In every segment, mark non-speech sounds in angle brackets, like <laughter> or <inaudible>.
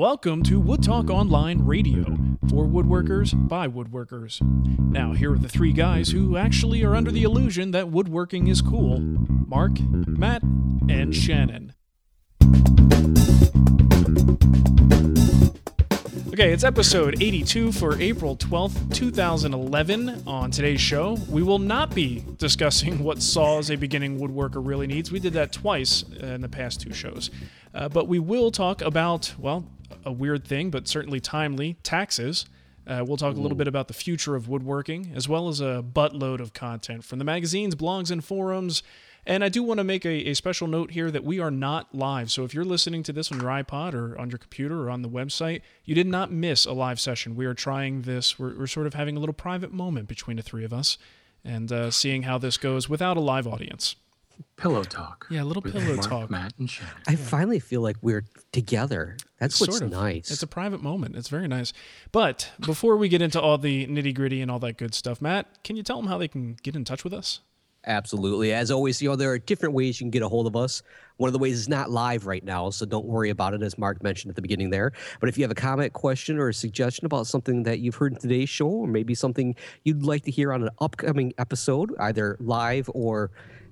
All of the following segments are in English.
Welcome to Wood Talk Online Radio for woodworkers by woodworkers. Now, here are the three guys who actually are under the illusion that woodworking is cool Mark, Matt, and Shannon. Okay, it's episode 82 for April 12th, 2011. On today's show, we will not be discussing what saws a beginning woodworker really needs. We did that twice in the past two shows. Uh, but we will talk about, well, a weird thing, but certainly timely taxes. Uh, we'll talk a little bit about the future of woodworking, as well as a buttload of content from the magazines, blogs, and forums. And I do want to make a, a, special note here that we are not live. So if you're listening to this on your iPod or on your computer or on the website, you did not miss a live session. We are trying this. We're, we're sort of having a little private moment between the three of us and uh, seeing how this goes without a live audience. Pillow talk. Yeah, a little pillow Mark, talk. Matt and Shannon. I finally feel like we're together. That's Sort what's of. nice. It's a private moment. It's very nice. But before we get into all the nitty gritty and all that good stuff, Matt, can you tell them how they can get in touch with us? Absolutely. As always, you know, there are different ways you can get a hold of us. One of the ways is not live right now, so don't worry about it, as Mark mentioned at the beginning there. But if you have a comment, question, or a suggestion about something that you've heard in today's show, or maybe something you'd like to hear on an upcoming episode, either live or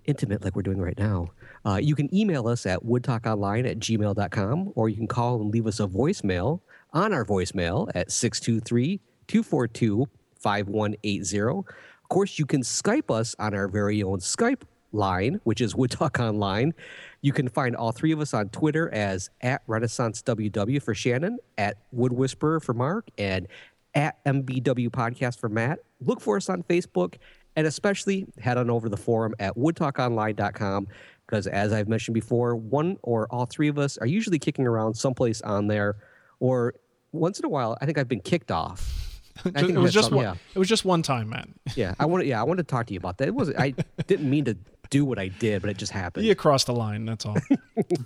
intimate like we're doing right now, uh, you can email us at woodtalkonline at gmail.com, or you can call and leave us a voicemail on our voicemail at 623 242 5180. Of course, you can Skype us on our very own Skype line, which is Wood Talk Online. You can find all three of us on Twitter as at Renaissance WW for Shannon, at Wood Whisperer for Mark, and at MBW Podcast for Matt. Look for us on Facebook, and especially head on over to the forum at woodtalkonline.com because, as I've mentioned before, one or all three of us are usually kicking around someplace on there, or once in a while, I think I've been kicked off. <laughs> I it was just one. yeah. It was just one time, man. <laughs> Yeah, I want to. Yeah, I want to talk to you about that. It was. I didn't mean to do what I did, but it just happened. You crossed the line. That's all. <laughs>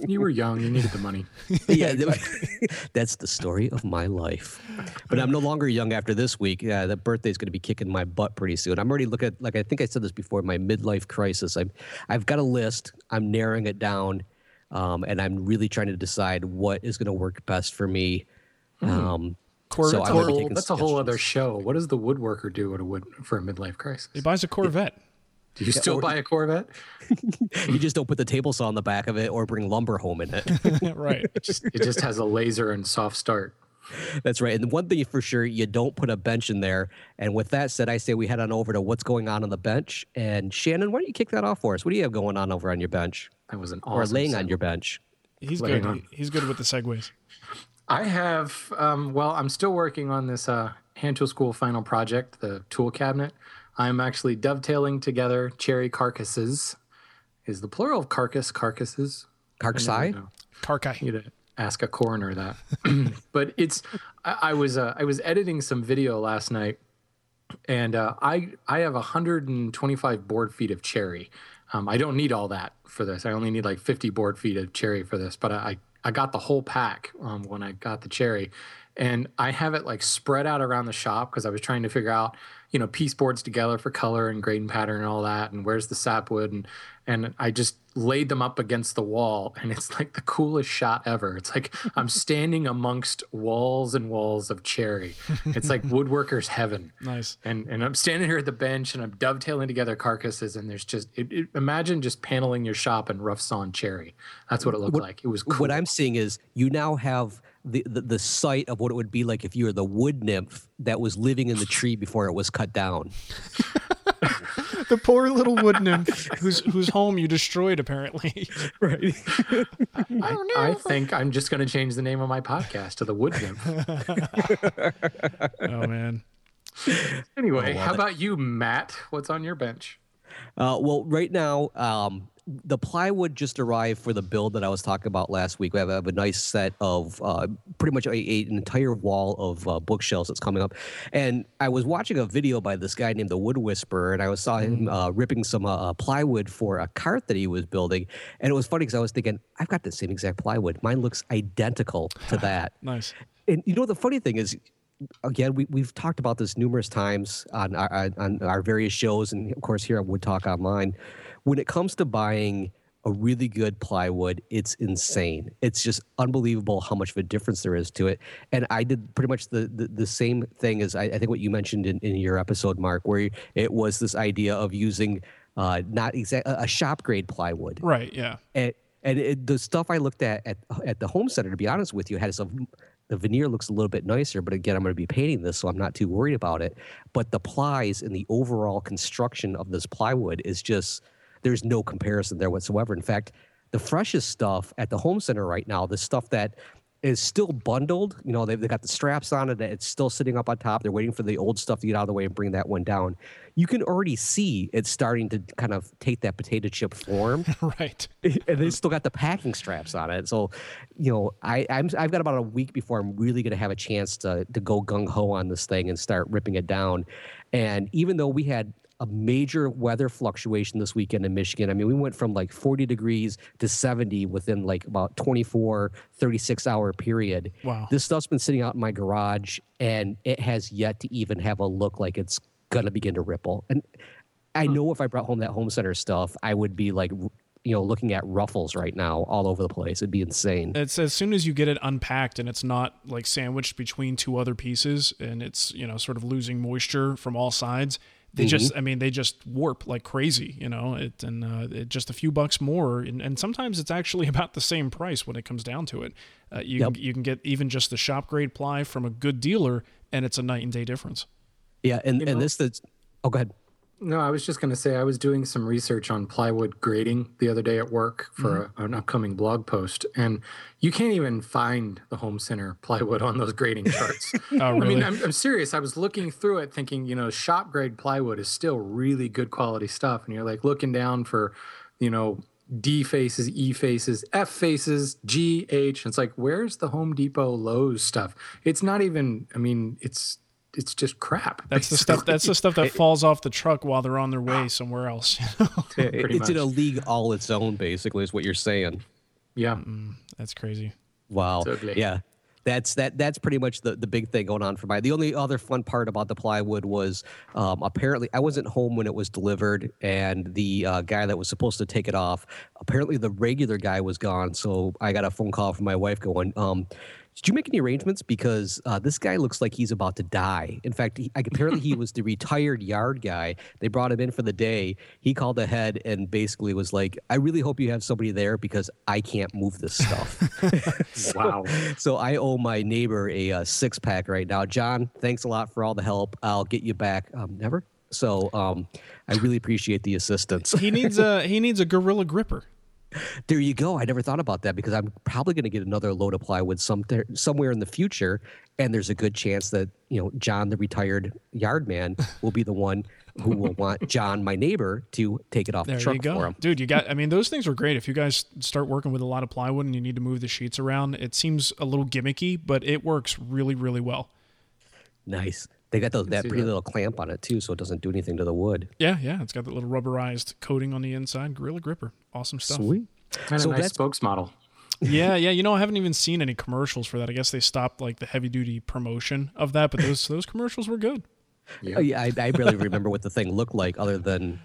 You were young. You needed the money. <laughs> yeah, <laughs> that's the story of my life. But I'm no longer young after this week. Yeah, the birthday's going to be kicking my butt pretty soon. I'm already looking at, like I think I said this before, my midlife crisis. I'm, I've got a list. I'm narrowing it down, um, and I'm really trying to decide what is going to work best for me. Um, Corvette. So That's I a will be whole, taking that's a whole other show. What does the woodworker do at a wood for a midlife crisis? he buys a Corvette. <laughs> Do you still or- buy a Corvette? you just don't put the table saw on the back of it or bring lumber home in it. <laughs> right. <laughs> Just, it just has a laser and soft start. That's right. And the one thing for sure, you don't put a bench in there. And with that said, I say we head on over to what's going on on the bench. And Shannon, why don't you kick that off for us? What do you have going on over on your bench That was an or awesome. laying on your bench? He's Laying good. on. He's good with the segues. I have, um, well, I'm still working on this uh, hand tool school final project, the tool cabinet. I'm actually dovetailing together cherry carcasses. Is the plural of carcass carcasses? I never Carcsai? know. Carkai. You to ask a coroner that. <clears throat> but it's, I, I was, uh, I was editing some video last night, and uh, I, I have 125 board feet of cherry. Um, I don't need all that for this. I only need like 50 board feet of cherry for this, but I, I got the whole pack um, when I got the cherry. And I have it like spread out around the shop because I was trying to figure out, you know, piece boards together for color and grade and pattern and all that. And where's the sapwood? And, and I just laid them up against the wall. And it's like the coolest shot ever. It's like I'm <laughs> standing amongst walls and walls of cherry. It's like <laughs> woodworker's heaven Nice. and and I'm standing here at the bench and I'm dovetailing together carcasses and there's just it, it- imagine just paneling your shop in rough sawn cherry. That's what it looked like. It was cool. What I'm seeing is you now have the, the, the sight of what it would be like if you were the wood nymph that was living in the tree before it was cut down. <laughs> The poor little wood nymph whose whose home you destroyed apparently. <laughs> Right. I, <laughs> I think I'm just going to change the name of my podcast to the Wood Nymph. oh man. Anyway, how it. about you, Matt? What's on your bench? Uh, well, right now, um, the plywood just arrived for the build that I was talking about last week. We have, have a nice set of uh, pretty much a, a- an entire wall of uh, bookshelves that's coming up. And I was watching a video by this guy named the Wood Whisperer, and I was saw him uh, ripping some uh, uh, plywood for a cart that he was building. And it was funny because I was thinking, I've got the same exact plywood. Mine looks identical to <sighs> that. Nice. And you know the funny thing is, again, we we've talked about this numerous times on our on our various shows, and of course here on Wood Talk Online. When it comes to buying a really good plywood, it's insane. It's just unbelievable how much of a difference there is to it. And I did pretty much the the, the same thing as I, I think what you mentioned in, in your episode, Mark, where it was this idea of using uh, not exact a shop grade plywood. Right. Yeah. And, and it, the stuff I looked at, at at the home center, to be honest with you, had some the veneer looks a little bit nicer, but again, I'm going to be painting this, so I'm not too worried about it. But the plies and the overall construction of this plywood is just there's no comparison there whatsoever. In fact, the freshest stuff at the home center right now, the stuff that is still bundled. You know, they've, they've got the straps on it. It's still sitting up on top. They're waiting for the old stuff to get out of the way and bring that one down. You can already see it's starting to kind of take that potato chip form. <laughs> right. <laughs> And they still got the packing straps on it. So, you know, I, I'm, I've got about a week before I'm really going to have a chance to, to go gung ho on this thing and start ripping it down. And even though we had a major weather fluctuation this weekend in Michigan. I mean, we went from like 40 degrees to 70 within like about 24, 36 hour period. Wow. This stuff's been sitting out in my garage and it has yet to even have a look like it's going to begin to ripple. And I hmm. know if I brought home that home center stuff, I would be like, you know, looking at ruffles right now all over the place. It'd be insane. It's as soon as you get it unpacked and it's not like sandwiched between two other pieces and it's, you know, sort of losing moisture from all sides they mm-hmm. just i mean they just warp like crazy you know it and uh, it, just a few bucks more and, and, sometimes it's actually <laughs> about the same price when it comes down to it uh, you, yep. you can get even just the shop grade ply from a good dealer and it's a night and day difference yeah and, you and know, this that's oh go ahead no, I was just going to say I was doing some research on plywood grading the other day at work for mm-hmm. a, an upcoming blog post, and you can't even find the home center plywood on those grading charts. <laughs> oh, really? I mean, I'm, I'm, serious. I was looking through it, thinking, you know, shop grade plywood is still really good quality stuff, and you're like looking down for, you know, D faces, E faces, F faces, G, H. It's like, where's the Home Depot Lowe's stuff? It's not even. I mean, it's it's just crap. That's basically. the stuff. That's the stuff that <laughs> falls off the truck while they're on their way somewhere else. <laughs> it's much. in a league all its own, basically, is what you're saying. Yeah, mm, that's crazy. Wow. Totally. Yeah, that's that. That's pretty much the, the big thing going on for my. The only other fun part about the plywood was um, apparently I wasn't home when it was delivered, and the uh, guy that was supposed to take it off, apparently the regular guy was gone. So I got a phone call from my wife going. Um, did you make any arrangements? Because uh, this guy looks like he's about to die. In fact, he, apparently he <laughs> was the retired yard guy. They brought him in for the day. He called ahead and basically was like, "I really hope you have somebody there because I can't move this stuff." <laughs> <laughs> so, wow. So I owe my neighbor a, a uh, six pack right now. John, thanks a lot for all the help. I'll get you back. Um, never. So um, I really appreciate the assistance. he needs a he needs a gorilla gripper. There you go. I never thought about that because I'm probably going to get another load of plywood some, somewhere in the future, and there's a good chance that you know John, the retired yard man, will be the one who will <laughs> want John, my neighbor, to take it off there the truck you go. for him. Dude, you got. I mean, those things are great. If you guys start working with a lot of plywood and you need to move the sheets around, it seems a little gimmicky, but it works really, really well. Nice. They got those, that pretty that. little clamp on it too, so it doesn't do anything to the wood. Yeah, yeah. It's got that little rubberized coating on the inside. Gorilla gripper. Awesome stuff. Sweet. Kind so a nice spokes model. yeah, <laughs> yeah. You know, I haven't even seen any commercials for that. I guess they stopped like the heavy duty promotion of that, but those those commercials were good. Yeah, oh, yeah I, I barely remember what the thing looked like, other than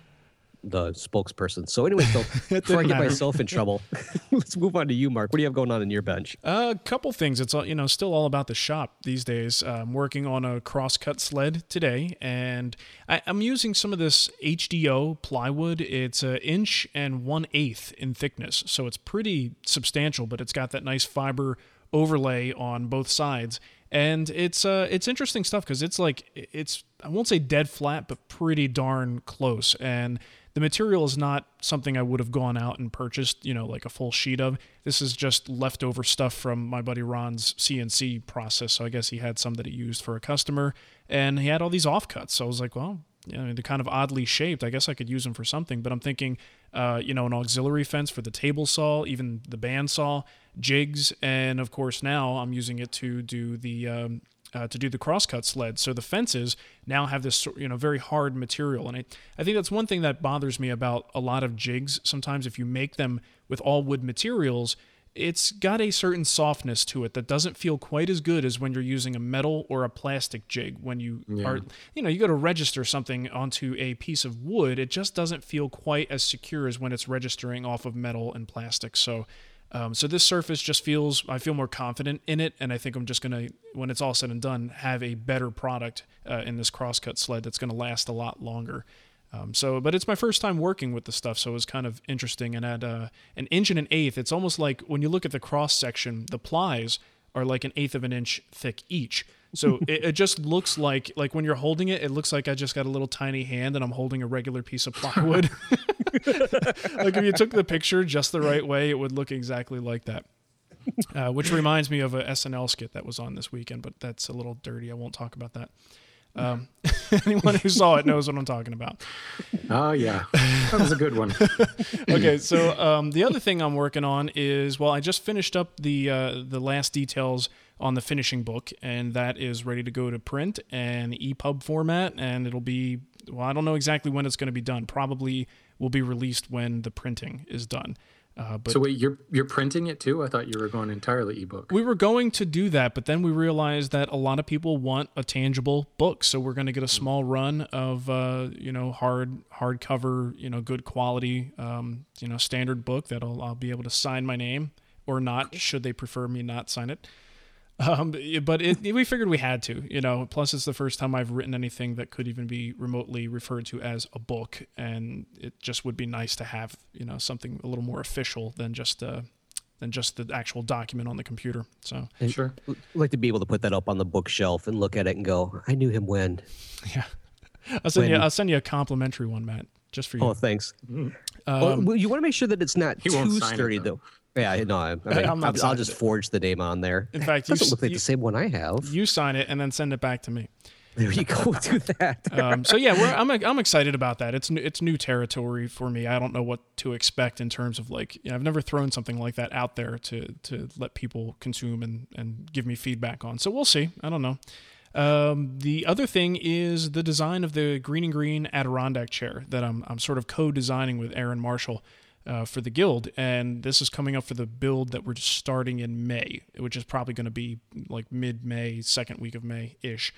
the spokesperson. So anyway, so <laughs> before I get matter. myself in trouble, <laughs> <laughs> let's move on to you, Mark. What do you have going on in your bench? A couple things. It's all you know, still all about the shop these days. I'm working on a crosscut sled today, and I, am using some of this HDO plywood. It's an inch and one eighth in thickness, so it's pretty substantial. But it's got that nice fiber overlay on both sides and it's uh it's interesting stuff because it's like it's I won't say dead flat, but pretty darn close. And the material is not something I would have gone out and purchased, you know, like a full sheet of. This is just leftover stuff from my buddy Ron's CNC process. So I guess he had some that he used for a customer, and he had all these offcuts. So I was like, well, you know, they're kind of oddly shaped. I guess I could use them for something. But I'm thinking, uh, you know, an auxiliary fence for the table saw, even the bandsaw, jigs, and of course now I'm using it to do the um, uh, to do the crosscut sled. So the fences now have this you know very hard material, and I, I think that's one thing that bothers me about a lot of jigs. Sometimes if you make them with all wood materials, it's got a certain softness to it that doesn't feel quite as good as when you're using a metal or a plastic jig. When you Yeah. are, you know, you go to register something onto a piece of wood, it just doesn't feel quite as secure as when it's registering off of metal and plastic. So, um, so this surface just feels, I feel more confident in it, and I think I'm just gonna, when it's all said and done, have a better product uh, in this crosscut sled that's gonna last a lot longer. Um, so, but it's my first time working with the stuff, so it was kind of interesting. And at uh, an inch and an eighth, it's almost like when you look at the cross section, the plies are like an eighth of an inch thick each. So it, it just looks like like when you're holding it, it looks like I just got a little tiny hand and I'm holding a regular piece of plywood. <laughs> <laughs> like if you took the picture just the right way, it would look exactly like that. Uh, which reminds me of a SNL skit that was on this weekend, but that's a little dirty. I won't talk about that. Um, <laughs> anyone who saw it knows what I'm talking about. Oh yeah, that was a good one. <laughs> okay, so um, the other thing I'm working on is well, I just finished up the uh, the last details on the finishing book, and that is ready to go to print and EPUB format, and it'll be well, I don't know exactly when it's going to be done. Probably will be released when the printing is done. Uh, but So wait, you're you're printing it too? I thought you were going entirely ebook. we were going to do that, but then we realized that a lot of people want a tangible book, so we're going to get a small run of uh, you know hard hardcover, you know, good quality, um, you know, standard book that I'll, I'll be able to sign my name or not, should they prefer me not sign it. Um, but it, we figured we had to, you know. Plus, it's the first time I've written anything that could even be remotely referred to as a book, and it just would be nice to have, you know, something a little more official than just uh, than just the actual document on the computer. So, Sure. I'd like to be able to put that up on the bookshelf and look at it and go, I knew him when. <laughs> yeah, I'll send you. I'll send you a complimentary one, Matt, just for you. Oh, thanks. Mm-hmm. oh, well, you want to make sure that it's not too won't it, sturdy, though. though. Yeah, no, I, I mean, I'm not I'll, I'll just it. forge the name on there. In fact, it doesn't s- look like you, the same one I have. you sign it and then send it back to me. There you go. <laughs> Do that. um, so yeah, we're, I'm I'm excited about that. It's new, it's new territory for me. I don't know what to expect in terms of like you know, I've never thrown something like that out there to to let people consume and and give me feedback on. So we'll see. I don't know. Um, the other thing is the design of the Greene and Greene Adirondack chair that I'm I'm sort of co-designing with Aaron Marshall. Uh, for the guild, and this is coming up for the build that we're just starting in May, which is probably going to be like mid-May, second week of May ish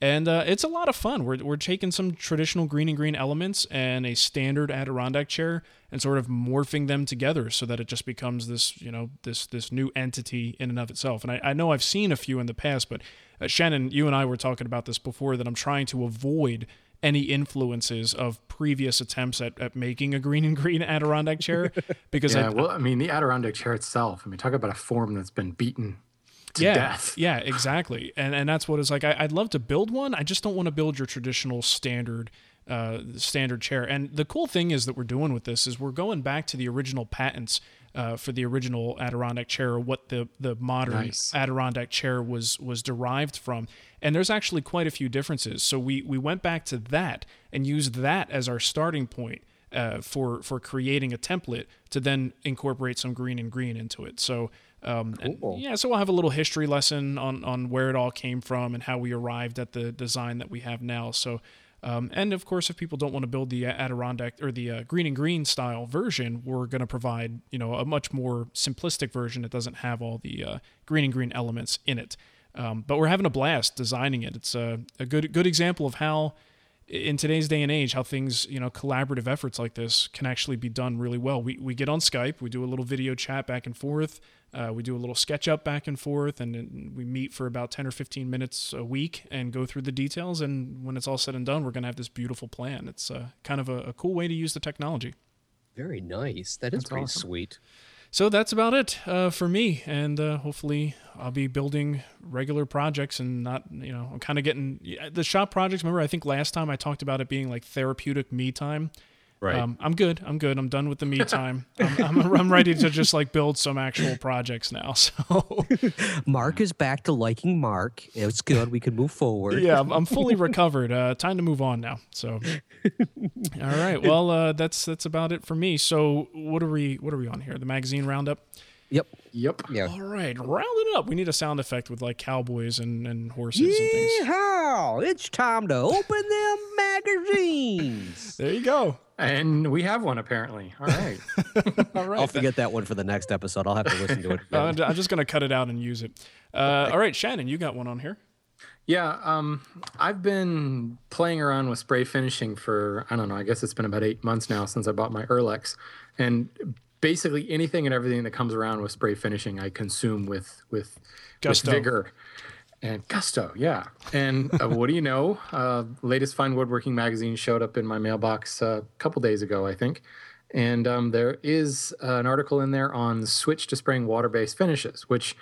and uh, it's a lot of fun. We're, we're taking some traditional Greene and Greene elements and a standard Adirondack chair and sort of morphing them together so that it just becomes this you know this this new entity in and of itself. And I, I know I've seen a few in the past, but uh, Shannon, you and I were talking about this before that I'm trying to avoid any influences of previous attempts at, at making a Greene and Greene <laughs> Adirondack chair because Yeah. I, Well, I mean, the Adirondack chair itself. I mean, talk about a form that's been beaten to yeah, death. Yeah, <laughs> exactly. And and that's what it's like. I, I'd love to build one. I just don't want to build your traditional standard uh, standard chair. And the cool thing is that we're doing with this is we're going back to the original patents uh, for the original Adirondack chair, or what the the modern Nice. Adirondack chair was was derived from. And there's actually quite a few differences. So we we went back to that and used that as our starting point uh, for for creating a template to then incorporate some Greene and Greene into it. So um, and yeah, so we'll have a little history lesson on on where it all came from and how we arrived at the design that we have now. So. Um, and of course, if people don't want to build the Adirondack or the uh, Greene and Greene style version, we're going to provide you know a much more simplistic version that doesn't have all the uh, Greene and Greene elements in it. Um, but we're having a blast designing it. It's a, a good good example of how in today's day and age how things you know collaborative efforts like this can actually be done really well we, we get on skype we do a little video chat back and forth uh, we do a little SketchUp back and forth and then we meet for about 10 or 15 minutes a week and go through the details and when it's all said and done we're going to have this beautiful plan it's uh, kind of a, a cool way to use the technology Very nice. That is That's pretty awesome. sweet. So that's about it uh, for me. And uh, hopefully i'll be building regular projects and not you know i'm kind of getting the shop projects remember i think last time i talked about it being like therapeutic me time Right. um, i'm good i'm good i'm done with the me <laughs> time I'm, I'm, I'm ready to just like build some actual projects now <laughs> so Mark is back to liking Mark. It's good. We can move forward. yeah I'm, I'm fully recovered uh, time to move on now so <laughs> all right well uh, that's that's about it for me so what are we what are we on here the magazine roundup Yep. Yep. Yeah. All right, round it up. We need a sound effect with like cowboys and, and horses and things. It's time to open them magazines. There you go. And we have one apparently. All right. <laughs> All right. I'll forget that one for the next episode. I'll have to listen to it. Uh, again. I'm just going to cut it out and use it. Uh, all right, Shannon, you got one on here. Yeah, um, I've been playing around with spray finishing for I don't know. I guess it's been about eight months now since I bought my Earlex, and basically anything and everything that comes around with spray finishing, I consume with with, with vigor and gusto. Yeah, and uh, what do you know? Uh, latest Fine Woodworking magazine showed up in my mailbox uh, a couple days ago, I think. And um, there is uh, an article in there on switch to spraying water-based finishes, which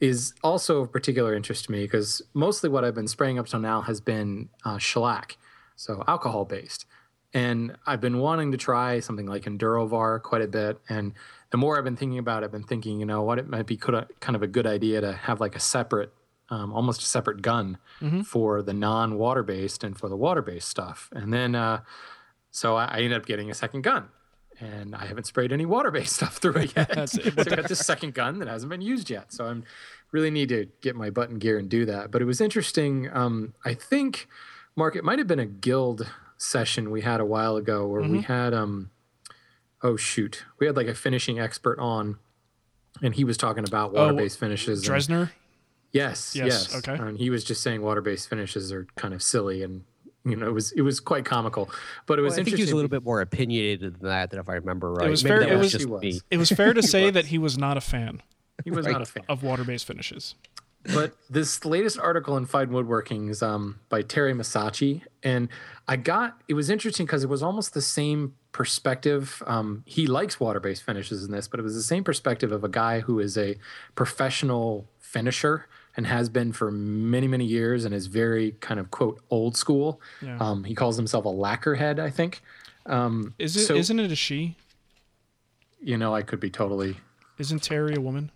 is also of particular interest to me because mostly what I've been spraying up till now has been uh, shellac, so alcohol based. And I've been wanting to try something like Endurovar quite a bit. And the more I've been thinking about it, I've been thinking, you know, what it might be could, kind of a good idea to have like a separate, um, almost a separate gun for the non water based and for the water based stuff. And then, uh, so I, I ended up getting a second gun. And I haven't sprayed any water-based <laughs> stuff through it yet. <laughs> So. I got this second gun that hasn't been used yet. So I'm really need to get my button gear and do that. But it was interesting. Um, I think, Mark, it might have been a guild session we had a while ago where we had, um, oh shoot, we had like a finishing expert on, and he was talking about water-based finishes. Dresdner? Yes, Yes, yes. okay. And he was just saying water-based finishes are kind of silly, and you know, it was it was quite comical. But it was Well, I think interesting. he was a little bit more opinionated than that, than if I remember right. was Maybe fair- that it was was- just was. me. It was fair to <laughs> say was. that he was not a fan He was not a fan. of water-based finishes. but this latest article in Fine Woodworking is um, by Teri Masaschi, and I got it was interesting because it was almost the same perspective. Um, he likes water-based finishes in this, but it was the same perspective of a guy who is a professional finisher and has been for many many years and is very kind of quote old school. Yeah. Um, he calls himself a lacquer head, I think. Um, Is it? So- not it a she? you know, I could be totally Isn't Teri a woman?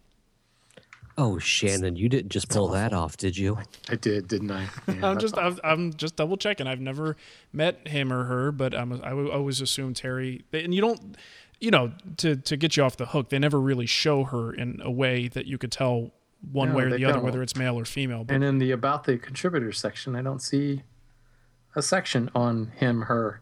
Oh, Shannon, you didn't just pull that off, did you? I did, didn't I? <laughs> Yeah, I'm just I'm, I'm just double checking. I've never met him or her, but I'm, I would always assume Teri. And you don't, you know, to to get you off the hook, they never really show her in a way that you could tell one No, way or the other don't. whether it's male or female. But And in the about the contributors section, I don't see a section on him, her.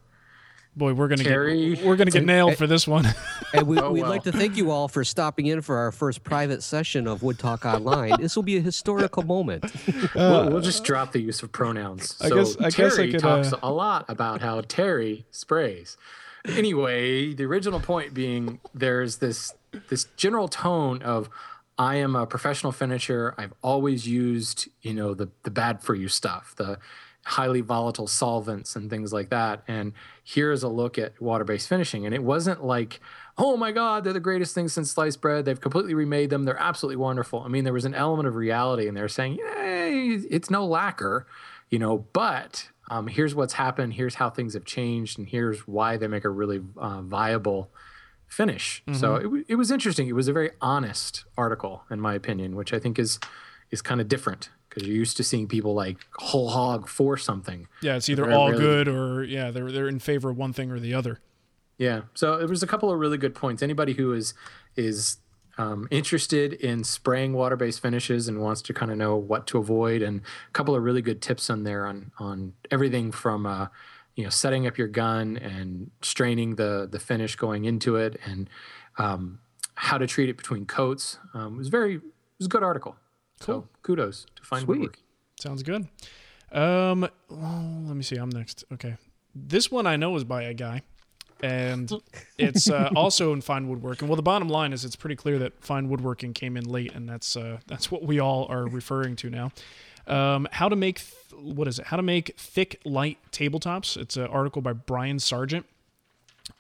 boy, we're gonna Teri- get we're gonna get nailed for this one. <laughs> And we, Oh, we'd well. like to thank you all for stopping in for our first private session of Wood Talk Online. This will be a historical moment. <laughs> we'll, we'll just drop the use of pronouns. I so guess- I Teri guess I could, talks uh, a lot about how Teri sprays. Anyway, the original point being there's this this general tone of I am a professional finisher. I've always used, you know, the the bad for you stuff, the highly volatile solvents and things like that. And here's a look at water-based finishing. And it wasn't like, oh my God, they're the greatest thing since sliced bread. They've completely remade them. They're absolutely wonderful. I mean, there was an element of reality, and they're saying, hey, it's no lacquer, you know, but um, here's what's happened. Here's how things have changed, and here's why they make a really uh, viable finish. So it, it was interesting. It was a very honest article, in my opinion, which I think is is kind of different because you're used to seeing people like whole hog for something. yeah, it's either all really- good or yeah, they're they're in favor of one thing or the other. Yeah. So there was a couple of really good points. Anybody who is is um, interested in spraying water-based finishes and wants to kind of know what to avoid, and a couple of really good tips on there on on everything from uh, you know setting up your gun and straining the the finish going into it, and um, how to treat it between coats. Um, it was very it was a good article. Cool. So kudos to find Sweet. woodworking. Sounds good. Um, well, let me see. I'm next. Okay, this one I know is by a guy, and <laughs> it's uh, also in fine woodworking. Well, the bottom line is it's pretty clear that fine woodworking came in late, and that's uh, that's what we all are referring to now. Um, how to make th- what is it? How to make thick light tabletops. It's an article by Brian Sargent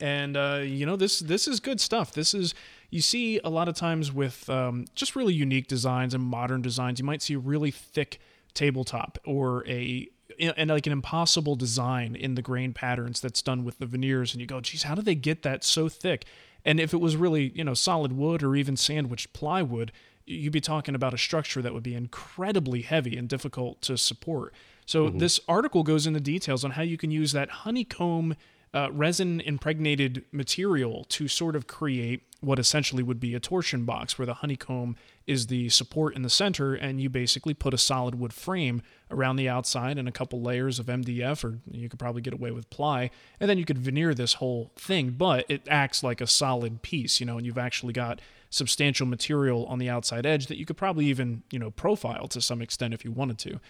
and uh, you know this this is good stuff. This is you see a lot of times with um, just really unique designs and modern designs. You might see a really thick tabletop or a and like an impossible design in the grain patterns that's done with the veneers, and you go, geez, how do they get that so thick? And if it was really you know solid wood or even sandwiched plywood, you'd be talking about a structure that would be incredibly heavy and difficult to support. So this article goes into details on how you can use that honeycomb uh, resin impregnated material to sort of create what essentially would be a torsion box where the honeycomb is the support in the center and you basically put a solid wood frame around the outside and a couple layers of MDF or you could probably get away with ply and then you could veneer this whole thing but it acts like a solid piece you know and you've actually got substantial material on the outside edge that you could probably even you know profile to some extent if you wanted to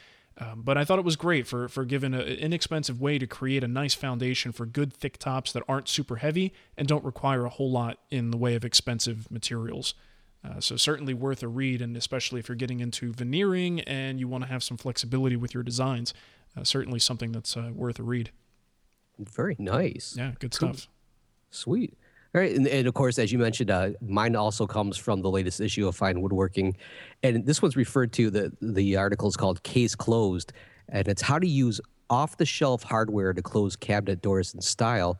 um, but I thought it was great for for giving an inexpensive way to create a nice foundation for good thick tops that aren't super heavy and don't require a whole lot in the way of expensive materials. Uh, so certainly worth a read, and especially if you're getting into veneering and you want to have some flexibility with your designs, uh, certainly something that's uh, worth a read. Very nice. Yeah, good stuff. Sweet. All right, and, and, of course, as you mentioned, uh, mine also comes from the latest issue of Fine Woodworking, and this one's referred to the the article is called "Case Closed," and it's how to use off-the-shelf hardware to close cabinet doors in style.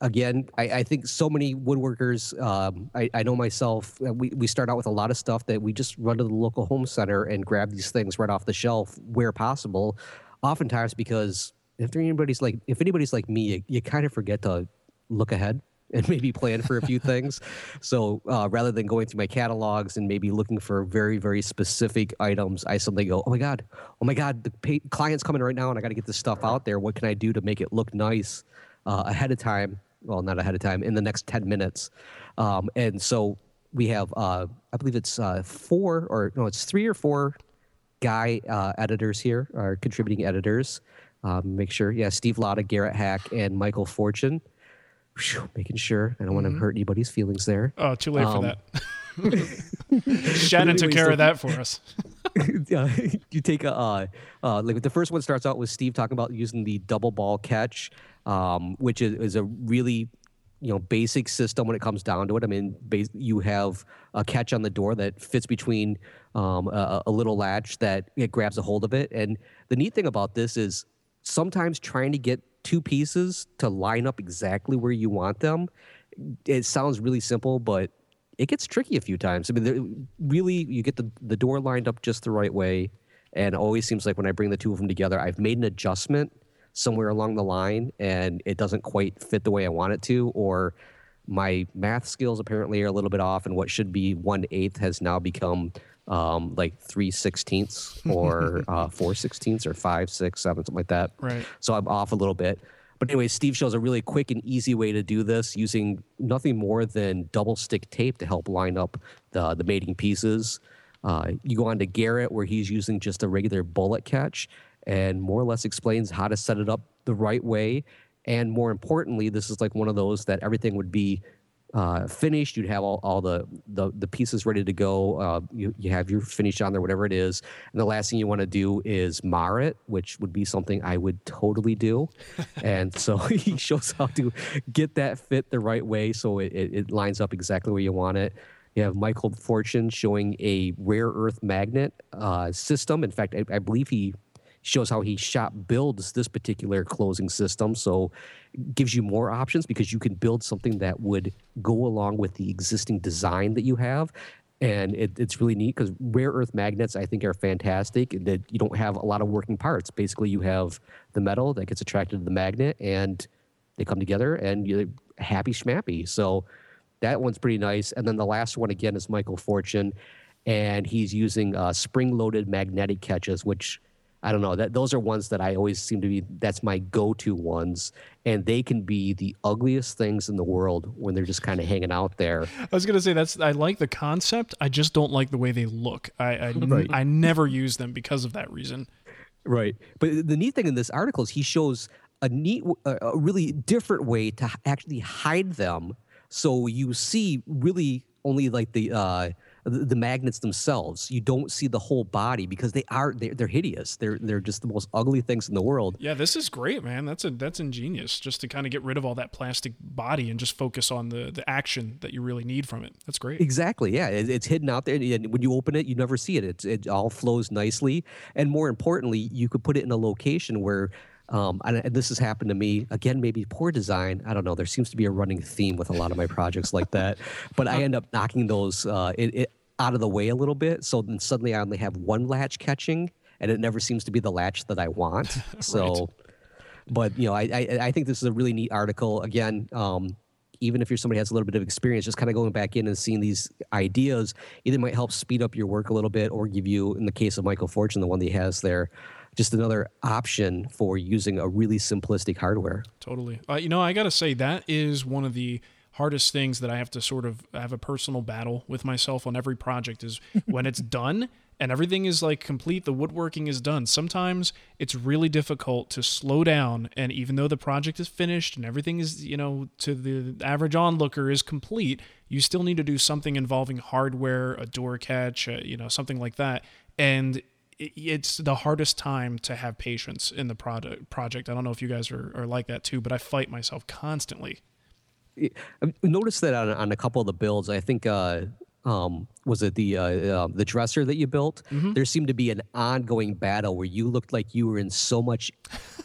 Again, I, I think so many woodworkers. Um, I, I, know myself. Uh, we we start out with a lot of stuff that we just run to the local home center and grab these things right off the shelf where possible. Oftentimes, because if anybody's like if anybody's like me, you, you kind of forget to look ahead and maybe plan for a few things. So uh, rather than going through my catalogs and maybe looking for very, very specific items, I suddenly go, oh my God, oh my God, the pay- client's coming right now and I got to get this stuff out there. What can I do to make it look nice uh, ahead of time? Well, not ahead of time, in the next 10 minutes. Um, and so we have, uh, I believe it's uh, four or no, it's three or four guy uh, editors here, are contributing editors. Um, make sure, yeah, Steve Latta, Garrett Hack, and Michael Fortune whew, making sure I don't want to mm-hmm. hurt anybody's feelings there. Oh, too late um, for that. <laughs> <laughs> Shannon took care so, of that for us. <laughs> yeah, you take a uh, uh, like the first one starts out with Steve talking about using the double ball catch, um, which is, is, a really you know basic system when it comes down to it. I mean, base, you have a catch on the door that fits between um, a, a little latch that it grabs a hold of it, and the neat thing about this is sometimes trying to get two pieces to line up exactly where you want them. It sounds really simple, but it gets tricky a few times. I mean, really, you get the, the door lined up just the right way. And always seems like when I bring the two of them together, I've made an adjustment somewhere along the line and it doesn't quite fit the way I want it to, or my math skills apparently are a little bit off, and what should be one eighth has now become um, like three sixteenths or <laughs> uh, four sixteenths or five, six, seven, something like that. Right. So I'm off a little bit. But anyway, Steve shows a really quick and easy way to do this using nothing more than double stick tape to help line up the, the mating pieces. Uh, you go on to Garrett, where he's using just a regular bullet catch and more or less explains how to set it up the right way. And more importantly, this is like one of those that everything would be uh, finished. You'd have all, all the, the, the pieces ready to go. Uh, you, you have your finish on there, whatever it is. And the last thing you want to do is mar it, which would be something I would totally do. <laughs> and so <laughs> he shows how to get that fit the right way so it, it, it lines up exactly where you want it. You have Michael Fortune showing a rare earth magnet uh, system. In fact, I, I believe he shows how he shop builds this particular closing system. So gives you more options because you can build something that would go along with the existing design that you have. And it, it's really neat because rare earth magnets, I think, are fantastic. That you don't have a lot of working parts. Basically, you have the metal that gets attracted to the magnet, and they come together, and you're happy schmappy. So that one's pretty nice. And then the last one again is Michael Fortune, and he's using uh, spring-loaded magnetic catches, which I don't know that those are ones that I always seem to be that's my go-to ones and they can be the ugliest things in the world when they're just kind of hanging out there. I was going to say that's I like the concept I just don't like the way they look. I I, right. I never use them because of that reason. Right. But the neat thing in this article is he shows a neat a really different way to actually hide them so you see really only like the uh the, the, magnets themselves. You don't see the whole body because they are they're, they're, hideous. They're they're just the most ugly things in the world. Yeah, this is great, man. That's a that's ingenious. Just to kind of get rid of all that plastic body and just focus on the the action that you really need from it. That's great. Exactly. Yeah, it, it's hidden out there, and when you open it, you never see it. It it all flows nicely, and more importantly, you could put it in a location where. Um, and, this has happened to me again. Maybe poor design. I don't know. There seems to be a running theme with a lot of my projects like that. But I end up knocking those uh, it, it, out of the way a little bit. So then suddenly I only have one latch catching, and it never seems to be the latch that I want. <laughs> So. but you know, I, I I think this is a really neat article. Again, um, even if you're somebody who has a little bit of experience, just kind of going back in and seeing these ideas either might help speed up your work a little bit or give you, in the case of Michael Fortune, the one that he has there, just another option for using a really simplistic hardware. Totally. Uh, you know, I got to say, that is one of the hardest things that I have to sort of have a personal battle with myself on every project is <laughs> when it's done and everything is like complete, the woodworking is done. Sometimes it's really difficult to slow down and even though the project is finished and everything is, you know, to the average onlooker is complete, you still need to do something involving hardware, a door catch, uh, you know, something like that. And it's the hardest time to have patience in the product project. I don't know if you guys are, are like that too, but I fight myself constantly. I've noticed that on, on a couple of the builds. I think uh, um, was it the uh, uh, the dresser that you built? Mm-hmm. There seemed to be an ongoing battle where you looked like you were in so much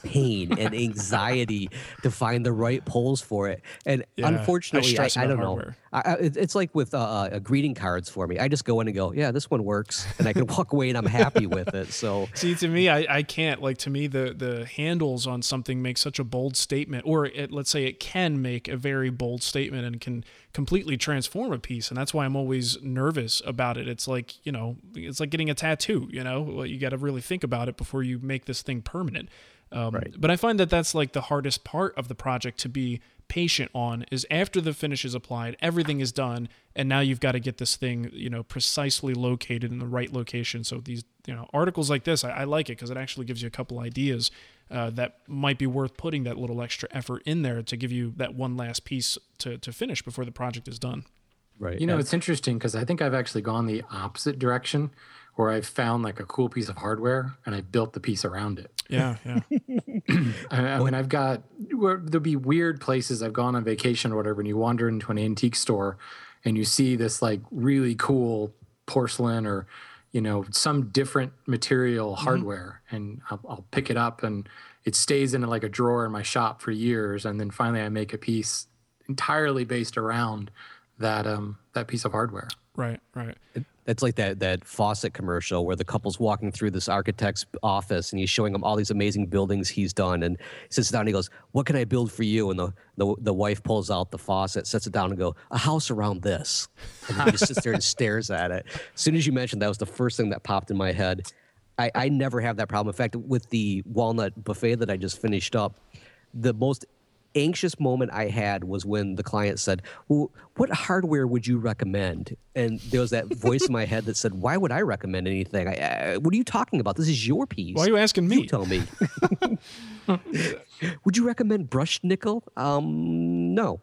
pain and <laughs> anxiety to find the right poles for it. And Yeah, unfortunately, I, stress I, don't know. hardware. I, I, it's like with uh, uh, greeting cards for me. I just go in and go, yeah, this one works, and I can <laughs> walk away and I'm happy with it. So See, to me, I, I can't. Like, to me, the, the handles on something make such a bold statement, or it, let's say it can make a very bold statement and can completely transform a piece. And that's why I'm always nervous about it. It's like, you know, it's like getting a tattoo, you know, Well, you got to really think about it before you make this thing permanent. Um, Right. But I find that that's like the hardest part of the project to be patient on is after the finish is applied, everything is done, and now you've got to get this thing, you know, precisely located in the right location. So these, you know, articles like this, I, I like it because it actually gives you a couple ideas uh, that might be worth putting that little extra effort in there to give you that one last piece to, to finish before the project is done. Right, You know, it's interesting because I think I've actually gone the opposite direction where I've found like a cool piece of hardware and I built the piece around it. Yeah, yeah. <clears throat> I, I mean, I've got where there'll be weird places I've gone on vacation or whatever, and you wander into an antique store and you see this like really cool porcelain or you know some different material mm-hmm. hardware, and I'll, I'll pick it up and it stays in like a drawer in my shop for years, and then finally I make a piece entirely based around that um that piece of hardware. right, right. It's like that that faucet commercial where the couple's walking through this architect's office and he's showing them all these amazing buildings he's done and he sits down and he goes, "What can I build for you?" And the the, the wife pulls out the faucet, sets it down, and go, "A house around this." And he just sits there and stares at it. As soon as you mentioned that was the first thing that popped in my head. I, I never have that problem. In fact, with the walnut buffet that I just finished up, the most anxious moment I had was when the client said, "Well, what hardware would you recommend?" And there was that voice in my head that said, "Why would I recommend anything? I, uh, what are you talking about? This is your piece. Why are you asking me? You tell me. <laughs> would you recommend brushed nickel? Um, no.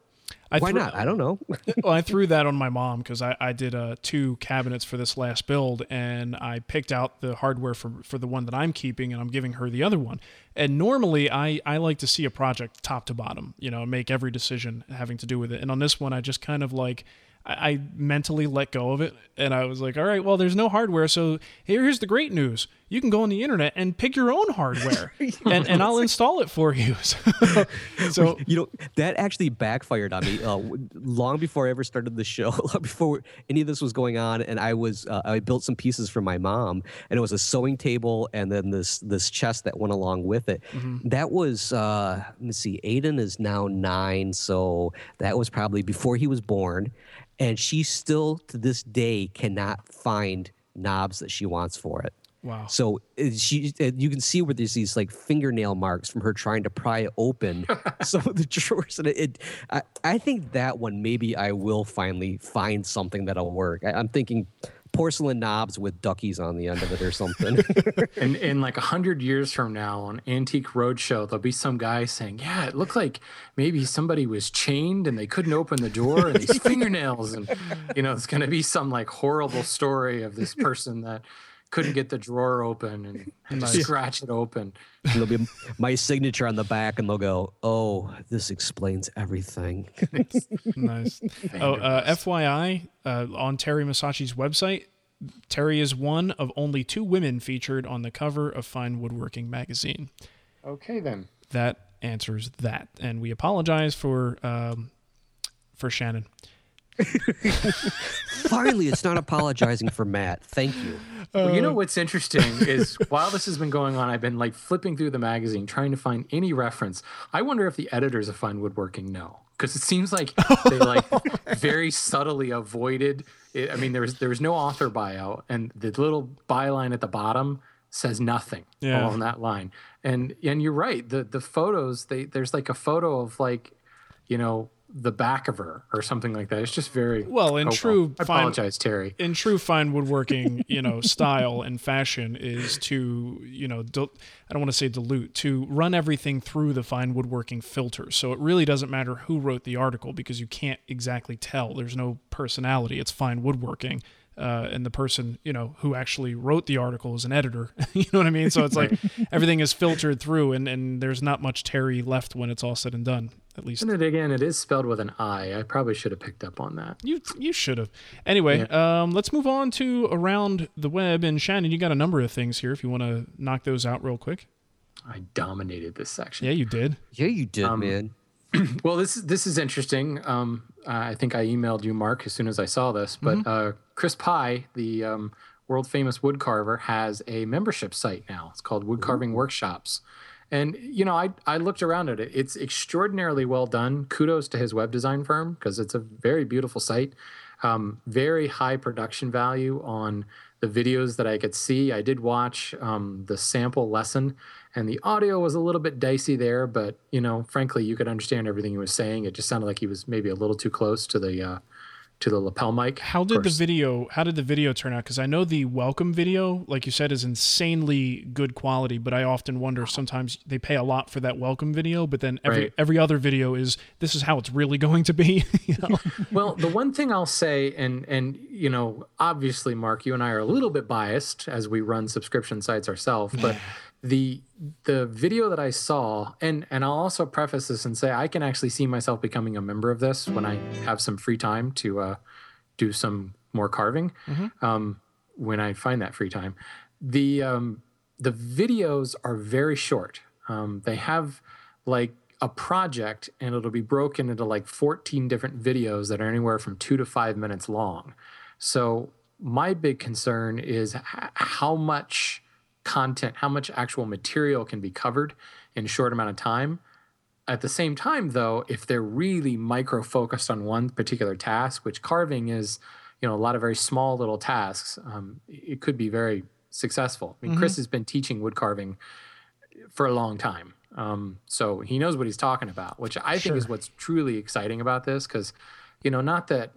I Why threw- not? I don't know. <laughs> well, I threw that on my mom because I, I did uh, two cabinets for this last build, and I picked out the hardware for for the one that I'm keeping, and I'm giving her the other one. And normally, I I like to see a project top to bottom, you know, make every decision having to do with it. And on this one, I just kind of like. I I mentally let go of it, and I was like, "All right, well, there's no hardware, so here, here's the great news: you can go on the internet and pick your own hardware, <laughs> and, and I'll <laughs> install it for you." <laughs> so, so you know that actually backfired on me uh, long before I ever started the show, long before any of this was going on, and I was uh, I built some pieces for my mom, and it was a sewing table, and then this this chest that went along with it. That was uh, let me see, Aiden is now nine, so that was probably before he was born, and she still to this day cannot find knobs that she wants for it. wow, So uh, she, uh, you can see where there's these like fingernail marks from her trying to pry open <laughs> some of the drawers, and it. it I, I think that one maybe I will finally find something that'll work. I, I'm thinking porcelain knobs with duckies on the end of it or something. <laughs> And in like a hundred years from now on Antique Roadshow, there'll be some guy saying, "Yeah, it looked like maybe somebody was chained and they couldn't open the door, and these <laughs> fingernails." And you know, it's going to be some like horrible story of this person that couldn't get the drawer open and Nice. scratch it open. And there'll be my signature on the back, and they'll go, "Oh, this explains everything." nice. <laughs> Oh, uh, FYI, uh, on Teri Masaschi's website, Teri is one of only two women featured on the cover of Fine Woodworking magazine. Okay, then. That answers that, and we apologize for um, for Shannon. <laughs> Finally, it's not apologizing for Matt. Thank you. Well, you know Uh, what's interesting is <laughs> while this has been going on, I've been like flipping through the magazine trying to find any reference. I wonder if the editors of Fine Woodworking know because it seems like they like <laughs> very subtly avoided. It. I mean, there was there was no author bio, and the little byline at the bottom says nothing Yeah. on that line. And and you're right. The the photos they there's like a photo of like, you know, the back of her or something like that. It's just very Well, in oh, true I fine- apologize, Teri. in true fine woodworking, <laughs> you know, style and fashion is to, you know, dil- I don't want to say dilute, to run everything through the fine woodworking filter. So it really doesn't matter who wrote the article because you can't exactly tell. There's no personality. It's fine woodworking. Uh, and the person, you know, who actually wrote the article is an editor. <laughs> you know what I mean? So it's like <laughs> everything is filtered through, and, and there's not much Teri left when it's all said and done. At least And it again, it is spelled with an I. I probably should have picked up on that. You you should have. Anyway, um, let's move on to around the web. And Shannon, you got a number of things here. If you want to knock those out real quick. I dominated this section. Yeah, you did. Yeah, you did, man. <clears throat> Well, this is this is interesting. Um, I think I emailed you, Mark, as soon as I saw this. But uh, Chris Pye, the um, world famous wood carver, has a membership site now. It's called Wood Carving Workshops. And you know, I I looked around at it. It's extraordinarily well done. Kudos to his web design firm because it's a very beautiful site. Um, very high production value on the videos that I could see. I did watch um, the sample lesson, and the audio was a little bit dicey there. But you know, frankly, you could understand everything he was saying. It just sounded like he was maybe a little too close to the uh, to the lapel mic. How did the video? How did the video turn out? Because I know the welcome video, like you said, is insanely good quality. But I often wonder sometimes they pay a lot for that welcome video, but then every Right. every other video is this is how it's really <laughs> going to be. <laughs> you know? well, the one thing I'll say, and and you know, obviously, Mark, you and I are a little bit biased as we run subscription sites ourselves, but the the video that I saw, and and I'll also preface this and say I can actually see myself becoming a member of this when I have some free time to uh, do some more carving. Um, when I find that free time, the um, the videos are very short. Um, they have like a project, and it'll be broken into like 14 different videos that are anywhere from two to five minutes long. So my big concern is h- how much content, how much actual material can be covered in a short amount of time. At the same time, though, if they're really micro focused on one particular task, which carving is, you know, a lot of very small little tasks, um, it could be very successful. I mean, Chris has been teaching wood carving for a long time. Um, so he knows what he's talking about, which I think is what's truly exciting about this. Cause, you know, not that,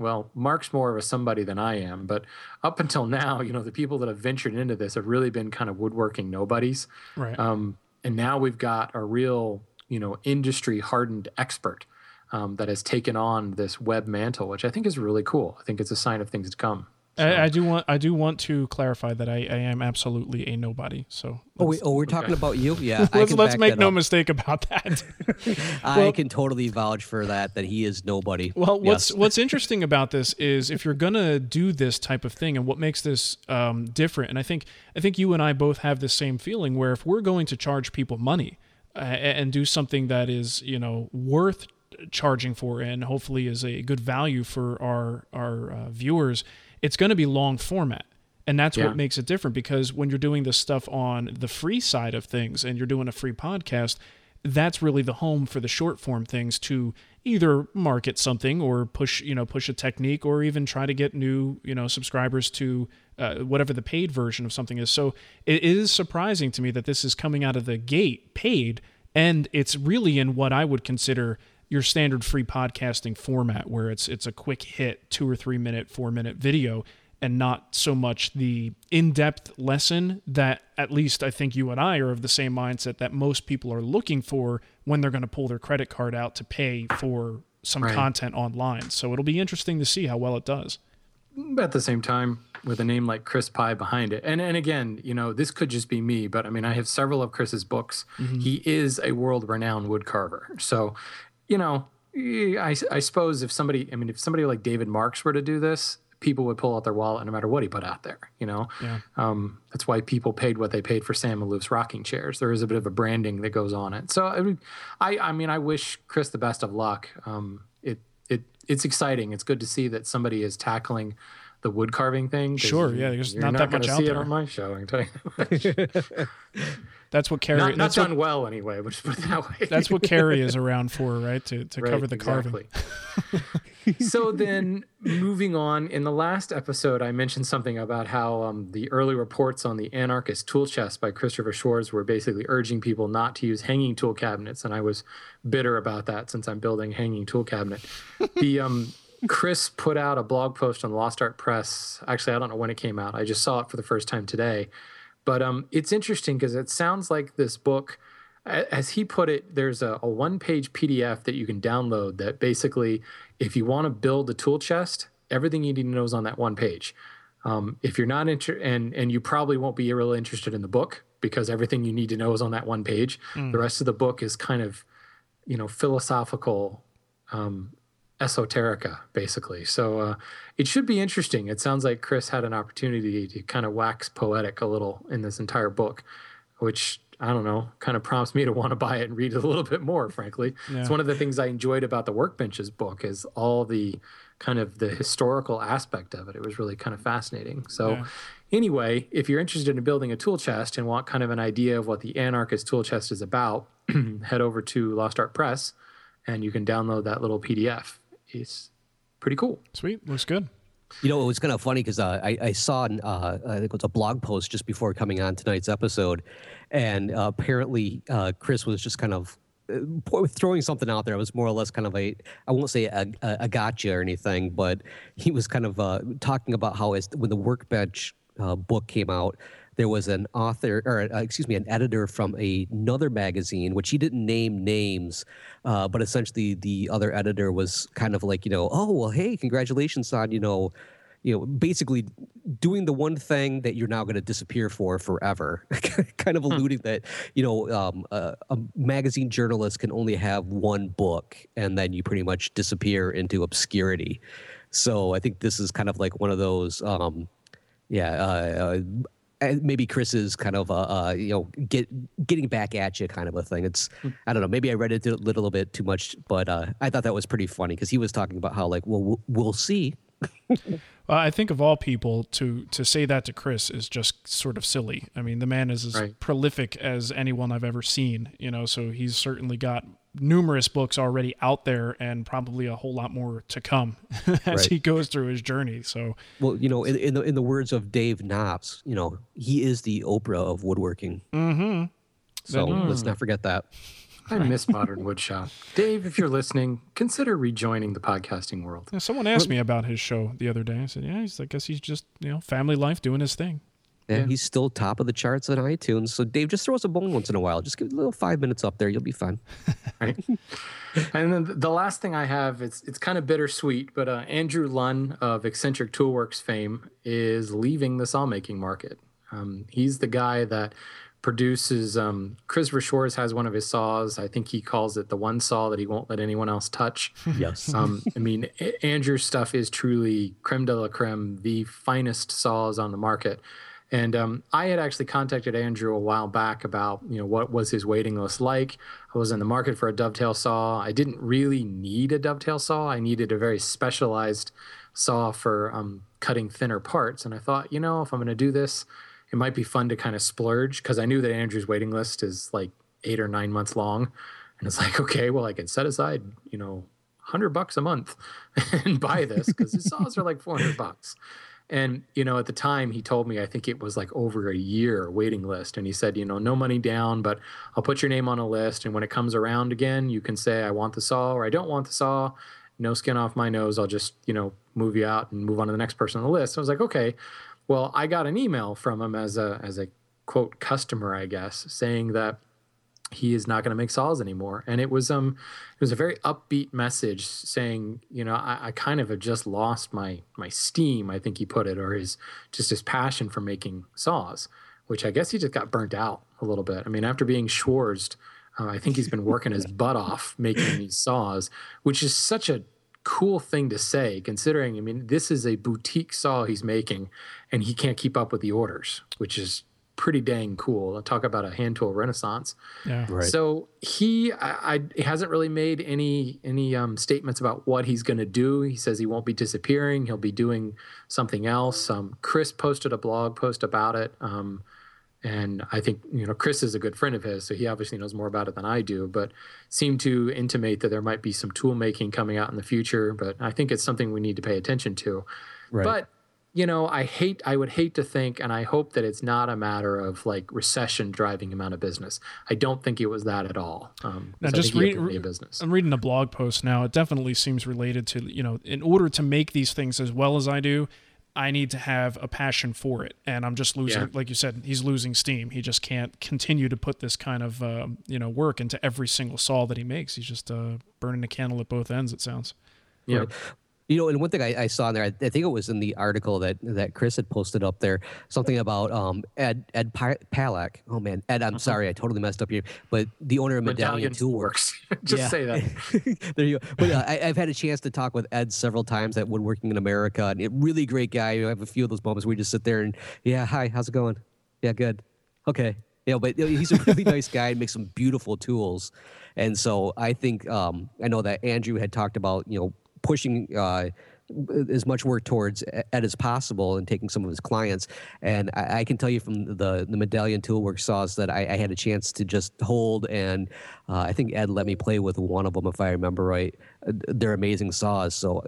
well, Mark's more of a somebody than I am, but up until now, you know, the people that have ventured into this have really been kind of woodworking nobodies. right. Um, and now we've got a real, you know, industry hardened expert um, that has taken on this web mantle, which I think is really cool. I think it's a sign of things to come. I, I do want I do want to clarify that I, I am absolutely a nobody. So Oh, wait, oh, we're talking about you? <laughs> Yeah, let's let's make no up. mistake about that. <laughs> I can totally vouch for that. That he is nobody. Well, what's Yes. what's <laughs> interesting about this is if you're gonna do this type of thing, and what makes this um, different, and I think I think you and I both have the same feeling. Where if we're going to charge people money uh, and do something that is you know worth charging for, and hopefully is a good value for our our uh, viewers, it's going to be long format. And that's Yeah. what makes it different because when you're doing this stuff on the free side of things and you're doing a free podcast, that's really the home for the short form things to either market something or push you know push a technique or even try to get new you know subscribers to uh, whatever the paid version of something is so it is surprising to me that this is coming out of the gate paid and it's really in what i would consider your standard free podcasting format where it's it's a quick hit two or three minute four minute video and not so much the in-depth lesson that at least I think you and I are of the same mindset that most people are looking for when they're going to pull their credit card out to pay for some Right. content online. So it'll be interesting to see how well it does. But at the same time, with a name like Chris Pye behind it, and and again, you know, this could just be me, but I mean, I have several of Chris's books. Mm-hmm. He is a world-renowned wood carver, so you know, I, I suppose if somebody, I mean, if somebody like David Marks were to do this, people would pull out their wallet no matter what he put out there. You know, Yeah. um, that's why people paid what they paid for Sam Maloof's rocking chairs. There is a bit of a branding that goes on it. So I, mean, I, I mean, I wish Chris the best of luck. Um, it, it it's exciting. It's good to see that somebody is tackling the wood carving thing. Sure, yeah, there's you're not that much out see it there. on my show. I can tell you. <laughs> That's what Carrie. not not that's what done well anyway. <laughs> We'll just put it that way. that's what Carrie is <laughs> around for, right? To to Right, cover the carving. exactly. so then moving on in the last episode i mentioned something about how um, the early reports on the anarchist tool chest by christopher schwarz were basically urging people not to use hanging tool cabinets and i was bitter about that since i'm building a hanging tool cabinet the um, chris put out a blog post on lost art press actually i don't know when it came out i just saw it for the first time today but um, it's interesting because it sounds like this book as he put it, there's a, a one page PDF that you can download that basically, if you want to build a tool chest, everything you need to know is on that one page. Um, if you're not interested, and, and you probably won't be really interested in the book because everything you need to know is on that one page. The rest of the book is kind of, you know, philosophical um, esoterica, basically. So uh, it should be interesting. It sounds like Chris had an opportunity to kind of wax poetic a little in this entire book, which I don't know, kind of prompts me to want to buy it and read it a little bit more, frankly. Yeah. It's one of the things I enjoyed about the Workbenches book is all the kind of the historical aspect of it. It was really kind of fascinating. So Yeah. anyway, if you're interested in building a tool chest and want kind of an idea of what the anarchist tool chest is about, <clears throat> head over to Lost Art Press and you can download that little PDF. It's pretty cool. Sweet, looks good. You know, it was kind of funny because uh, I, I saw, uh, I think it was a blog post just before coming on tonight's episode, and uh, apparently uh, Chris was just kind of uh, throwing something out there. It was more or less kind of a, I won't say a, a, a gotcha or anything, but he was kind of uh, talking about how as when the Workbench uh, book came out, there was an author, or uh, excuse me, an editor from a, another magazine, which he didn't name names, uh, but essentially the other editor was kind of like, you know, oh well, hey, congratulations on, you know, you know, basically doing the one thing that you're now going to disappear for forever. <laughs> kind of alluding that, you know, um, a, a magazine journalist can only have one book, and then you pretty much disappear into obscurity. So I think this is kind of like one of those. Um, yeah, uh, uh, and maybe Chris is kind of uh, uh, you know get getting back at you kind of a thing. It's I don't know. Maybe I read it a little bit too much, but uh, I thought that was pretty funny because he was talking about how like well we'll, we'll see. <laughs> Well, I think of all people to to say that to Chris is just sort of silly. I mean, the man is as Right. prolific as anyone I've ever seen. You know, so he's certainly got numerous books already out there, and probably a whole lot more to come <laughs> as Right. he goes through his journey. So Well, you know, in, in the in the words of Dave Knopf, you know, he is the Oprah of woodworking. mm-hmm. So let's not forget that. I miss Modern Woodshop. Dave, if you're listening, consider rejoining the podcasting world. Yeah, someone asked me about his show the other day. I said, "Yeah, he's, I guess he's just you know family life doing his thing." And Yeah. he's still top of the charts on iTunes. So Dave, just throw us a bone once in a while. Just give it a little five minutes up there. You'll be fine. <laughs> right? and then the last thing I have, it's it's kind of bittersweet, but uh, Andrew Lunn of Eccentric Toolworks fame is leaving the sawmaking market. Um, he's the guy that produces. Um, Christopher Schwarz has one of his saws. I think he calls it the one saw that he won't let anyone else touch. <laughs> Yes. Um, <laughs> I mean, Andrew's stuff is truly creme de la creme, the finest saws on the market. And um, I had actually contacted Andrew a while back about, you know, what was his waiting list like. I was in the market for a dovetail saw. I didn't really need a dovetail saw. I needed a very specialized saw for um, cutting thinner parts. And I thought, you know, if I'm going to do this, it might be fun to kind of splurge because I knew that Andrew's waiting list is like eight or nine months long. And it's like, <laughs> okay, well, I can set aside, you know, hundred bucks a month <laughs> and buy this because his saws are like 400 bucks. And, you know, at the time he told me, I think it was like over a year waiting list. And he said, you know, no money down, but I'll put your name on a list. And when it comes around again, you can say, I want the saw or I don't want the saw. No skin off my nose. I'll just, you know, move you out and move on to the next person on the list. I was like, okay. Well, I got an email from him as a, as a quote customer, I guess, saying that he is not going to make saws anymore. And it was um it was a very upbeat message saying, you know, I, I kind of have just lost my my steam, I think he put it, or his just his passion for making saws, which I guess he just got burnt out a little bit. I mean, after being Schwarzed, uh, I think he's been working his butt off <laughs> making these saws, which is such a cool thing to say considering i mean this is a boutique saw he's making and he can't keep up with the orders which is pretty dang cool. Talk about a hand tool renaissance. Yeah. Right. So he, I, I he hasn't really made any any um, statements about what he's going to do. He says he won't be disappearing. He'll be doing something else. Um, Chris posted a blog post about it, um, and I think you know Chris is a good friend of his, so he obviously knows more about it than I do. But seemed to intimate that there might be some tool making coming out in the future. But I think it's something we need to pay attention to. Right. But you know, I hate, I would hate to think, and I hope that it's not a matter of like recession driving him out of business. I don't think it was that at all. Um, Now, 'cause I just think he had read- plenty of business. I'm reading a blog post now. It definitely seems related to, you know, in order to make these things as well as I do, I need to have a passion for it. And I'm just losing, Yeah. like you said, he's losing steam. He just can't continue to put this kind of, um, you know, work into every single saw that he makes. He's just uh, burning a candle at both ends, it sounds. Yeah. Right. You know, and one thing I, I saw in there, I, I think it was in the article that that Chris had posted up there, something about um, Ed Ed Pa- Palak. Oh man, Ed, I'm sorry, I totally messed up here, but the owner of Medallion, Medallion Tool Works. <laughs> Just say that. <laughs> there you go. But uh, I, I've had a chance to talk with Ed several times at Woodworking in America, and a really great guy. I have a few of those moments where we just sit there and, yeah, hi, how's it going? Yeah, good. Okay. You know, but he's a really <laughs> nice guy and makes some beautiful tools. And so I think um, I know that Andrew had talked about you know pushing uh, as much work towards Ed as possible and taking some of his clients. And I, I can tell you from the the Medallion Toolwork saws that I, I had a chance to just hold, and uh, I think Ed let me play with one of them if I remember right. Uh, They're amazing saws. So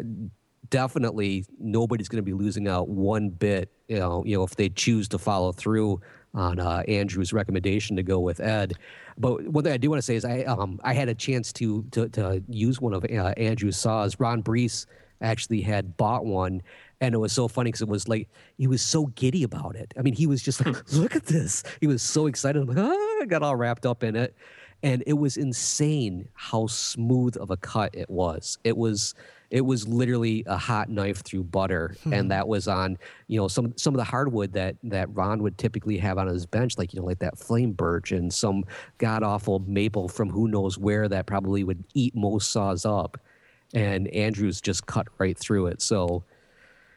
definitely nobody's going to be losing out one bit. You know, you know if they choose to follow through on uh, Andrew's recommendation to go with Ed. But one thing I do want to say is I um I had a chance to to, to use one of uh, Andrew's saws. Ron Brese actually had bought one. And it was so funny because it was like he was so giddy about it. I mean, he was just like, <laughs> "Look at this!" He was so excited. I'm like, "Ah!" I got all wrapped up in it, and it was insane how smooth of a cut it was. It was it was literally a hot knife through butter and hmm. that was on you know some some of the hardwood that that ron would typically have on his bench like you know like that flame birch and some god awful maple from who knows where that probably would eat most saws up. And andrews just cut right through it. So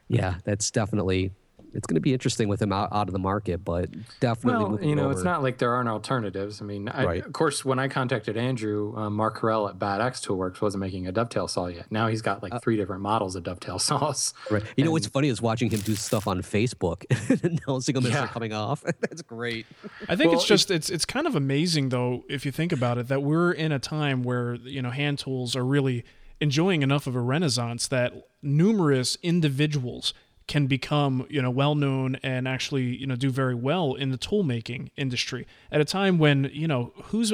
yeah that's definitely it's going to be interesting with him out, out of the market but definitely Well, you know, over. it's not like there aren't alternatives. I mean, I, Right. of course, when I contacted Andrew, uh, Mark Harrell at Bad Axe Toolworks wasn't making a dovetail saw yet. Now he's got like Uh, three different models of dovetail <laughs> saws. Right. You know what's funny is watching him do stuff on Facebook <laughs> and announcing them as they're coming off. <laughs> That's great. I think Well, it's just it's it's kind of amazing though if you think about it that we're in a time where you know hand tools are really enjoying enough of a renaissance that numerous individuals can become you know well known and actually you know do very well in the tool making industry at a time when you know who's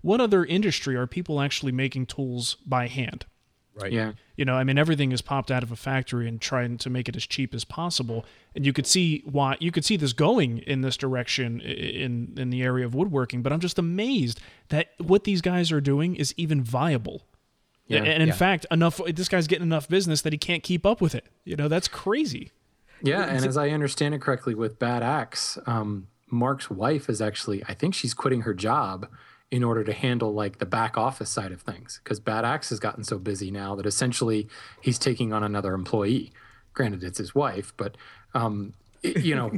what other industry are people actually making tools by hand Right. Yeah. you know, I mean, everything is popped out of a factory and trying to make it as cheap as possible. And you could see why you could see this going in this direction in in the area of woodworking. But I'm just amazed that what these guys are doing is even viable. Yeah. and in Yeah. fact, enough. This guy's getting enough business that he can't keep up with it. You know, that's crazy. Yeah, and as I understand it correctly, with Bad Axe, um, Mark's wife is actually, I think she's quitting her job in order to handle like the back office side of things because Bad Axe has gotten so busy now that essentially he's taking on another employee. Granted, it's his wife, but um, it- you know,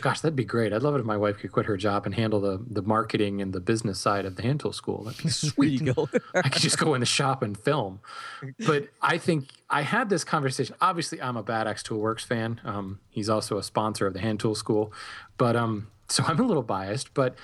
gosh, that'd be great. I'd love it if my wife could quit her job and handle the the marketing and the business side of the hand tool school. That'd be <laughs> sweet. <laughs> I could just go in the shop and film. But I think I had this conversation. Obviously, I'm a Bad Axe Tool Works fan. Um, he's also a sponsor of the Hand Tool School, but um, so I'm a little biased. But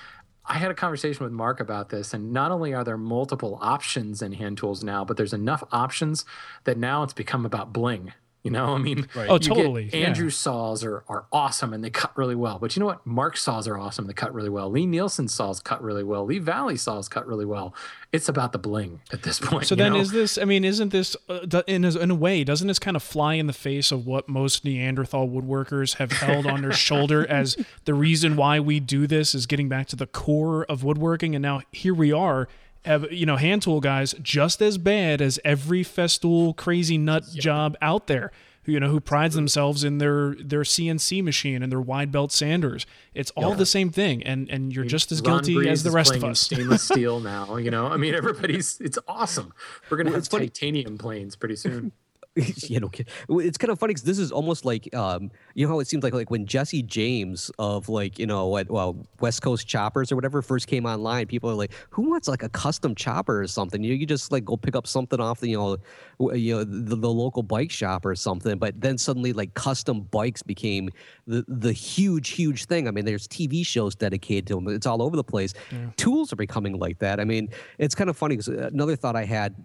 I had a conversation with Mark about this, and not only are there multiple options in hand tools now, but there's enough options that now it's become about bling. You know, I mean, Right. Oh, you get totally, yeah. Andrew saws are, are awesome and they cut really well. But you know what? Mark saws are awesome. They cut really well. Lie-Nielsen saws cut really well. Lee Valley saws cut really well. It's about the bling at this <laughs> point. So you then, know? is this? I mean, isn't this uh, in a, in a way? Doesn't this kind of fly in the face of what most Neanderthal woodworkers have held on their <laughs> shoulder as the reason why we do this is getting back to the core of woodworking, and now here we are. Have, you know, hand tool guys just as bad as every festool crazy nut job out there. Who you know who prides themselves in their their CNC machine and their wide belt sanders. It's all the same thing, and and you're just as Ron guilty Brese as the rest of us. Stainless <laughs> steel now, you know. I mean, everybody's it's awesome. We're gonna have it's funny- titanium planes pretty soon. <laughs> you know, it's kind of funny because this is almost like, um, you know, how it seems like like when Jesse James of like, you know, what, well, West Coast Choppers or whatever first came online, people are like, who wants like a custom chopper or something? You, you just like go pick up something off the, you know, you know, the, the local bike shop or something. But then suddenly like custom bikes became the the huge, huge thing. I mean, there's TV shows dedicated to them. It's all over the place. Yeah. Tools are becoming like that. I mean, it's kind of funny because another thought I had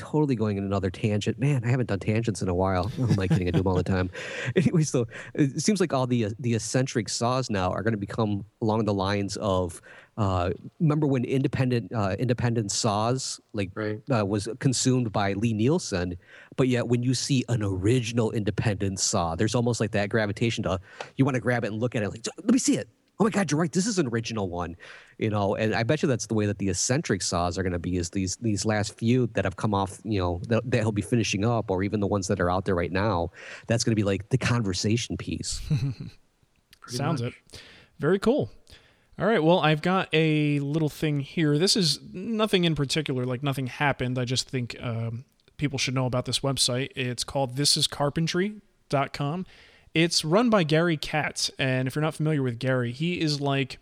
totally going in another tangent. Man, I haven't done tangents in a while. Oh, am I kidding? I do them all the time. <laughs> Anyway, so it seems like all the the eccentric saws now are going to become along the lines of. Uh, remember when independent uh, independent saws like right. uh, was consumed by Lie-Nielsen, but yet when you see an original independent saw, there's almost like that gravitation to you want to grab it and look at it like let me see it oh my god you're right this is an original one you know and i bet you that's the way that the eccentric saws are going to be is these these last few that have come off you know that, that he'll be finishing up or even the ones that are out there right now that's going to be like the conversation piece. <laughs> Sounds much. it. Very cool. All right well i've got a little thing here. This is nothing in particular like nothing happened. I just think um, people should know about this website. It's called thisiscarpentry.com it's run by Gary Katz, and if you're not familiar with Gary, he is like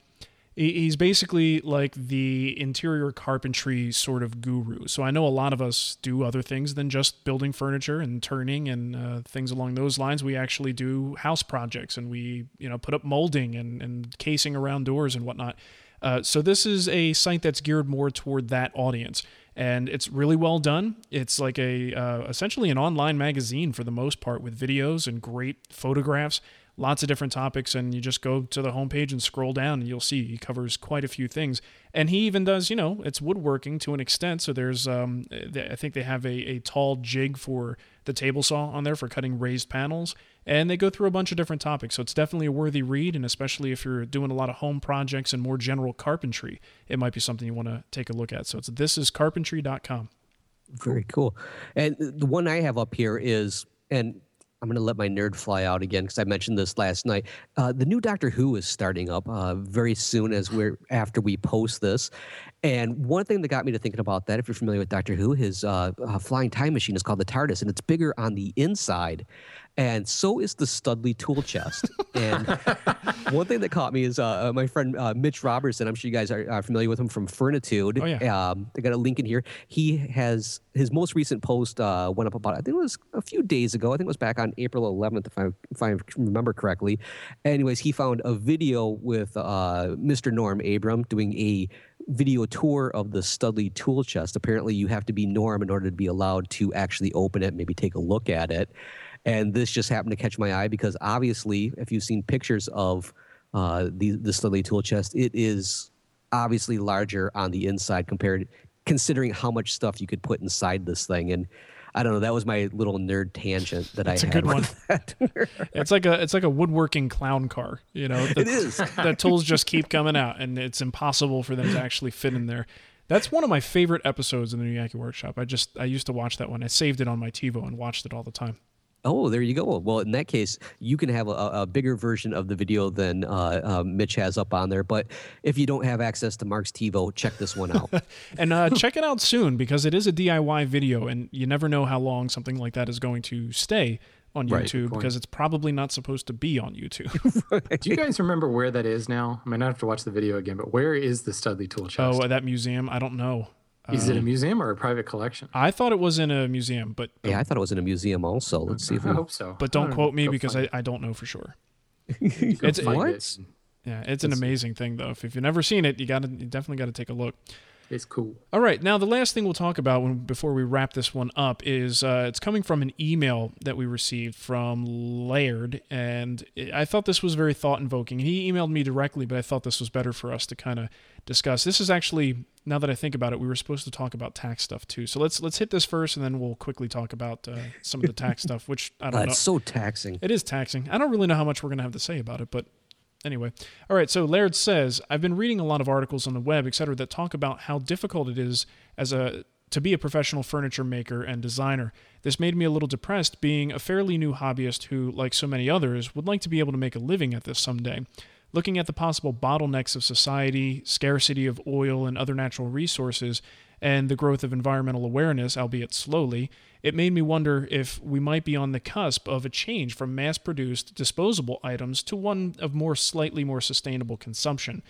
he's basically like the interior carpentry sort of guru. So I know a lot of us do other things than just building furniture and turning and uh, things along those lines. We actually do house projects and we you know put up molding and, and casing around doors and whatnot. Uh, so this is a site that's geared more toward that audience and it's really well done. It's like a uh, essentially an online magazine for the most part with videos and great photographs, lots of different topics, and you just go to the homepage and scroll down, and you'll see he covers quite a few things. And he even does, you know, it's woodworking to an extent. So there's, um, I think they have a, a tall jig for the table saw on there for cutting raised panels and they go through a bunch of different topics. So it's definitely a worthy read, and especially if you're doing a lot of home projects and more general carpentry, it might be something you want to take a look at. So it's thisiscarpentry.com. Very cool. And the one I have up here is, and I'm going to let my nerd fly out again because I mentioned this last night. Uh, the new Doctor Who is starting up uh, very soon as we're after we post this, and one thing that got me to thinking about that, if you're familiar with Doctor Who, his uh, flying time machine is called the TARDIS, and it's bigger on the inside and so is the Studley tool chest. and <laughs> one thing that caught me is uh, uh, my friend uh, Mitch Robertson. I'm sure you guys are, are familiar with him from Furnitude. Oh, yeah. Um, I got a link in here. He has his most recent post uh, went up about I think it was a few days ago. I think it was back on April 11th, if I if I remember correctly. Anyways, he found a video with uh, Mr. Norm Abram doing a video tour of the Studley tool chest. Apparently, you have to be Norm in order to be allowed to actually open it, maybe take a look at it. And this just happened to catch my eye because obviously, if you've seen pictures of uh, the the Studley tool chest, it is obviously larger on the inside compared, considering how much stuff you could put inside this thing. And I don't know. That was my little nerd tangent that That's I had. a good one. <laughs> it's like a it's like a woodworking clown car. You know, <laughs> the, it is. <laughs> the tools just keep coming out, and it's impossible for them to actually fit in there. That's one of my favorite episodes in the New Yankee Workshop. I just I used to watch that one. I saved it on my TiVo and watched it all the time. Oh, there you go. Well, in that case, you can have a, a bigger version of the video than uh, uh, Mitch has up on there. But if you don't have access to Mark's TiVo, check this one out. <laughs> and uh, check it out soon because it is a DIY video, and you never know how long something like that is going to stay on YouTube right, because it's probably not supposed to be on YouTube. <laughs> <laughs> Do you guys remember where that is now? I might not have to watch the video again, but where is the Studley tool chest? Oh, that museum? I don't know. Is it a um, museum or a private collection? I thought it was in a museum, but yeah, I thought it was in a museum also. Let's see if I hope so. But don't quote me because I, I don't know for sure. <laughs> it's what? It. Yeah, it's an amazing thing though. If, if you've never seen it, you got to you definitely got to take a look. It's cool. All right, now the last thing we'll talk about when, before we wrap this one up is uh, it's coming from an email that we received from Laird, and I thought this was very thought invoking. He emailed me directly, but I thought this was better for us to kind of discuss. This is actually now that I think about it, we were supposed to talk about tax stuff too. So let's let's hit this first, and then we'll quickly talk about uh, some of the tax <laughs> stuff, which I don't uh, know. It's so taxing. It is taxing. I don't really know how much we're gonna have to say about it, but Anyway, all right. So Laird says, I've been reading a lot of articles on the web, etc., that talk about how difficult it is as a to be a professional furniture maker and designer. This made me a little depressed, being a fairly new hobbyist who, like so many others, would like to be able to make a living at this someday. Looking at the possible bottlenecks of society, scarcity of oil and other natural resources, and the growth of environmental awareness, albeit slowly, it made me wonder if we might be on the cusp of a change from mass produced, disposable items to one of more slightly more sustainable consumption.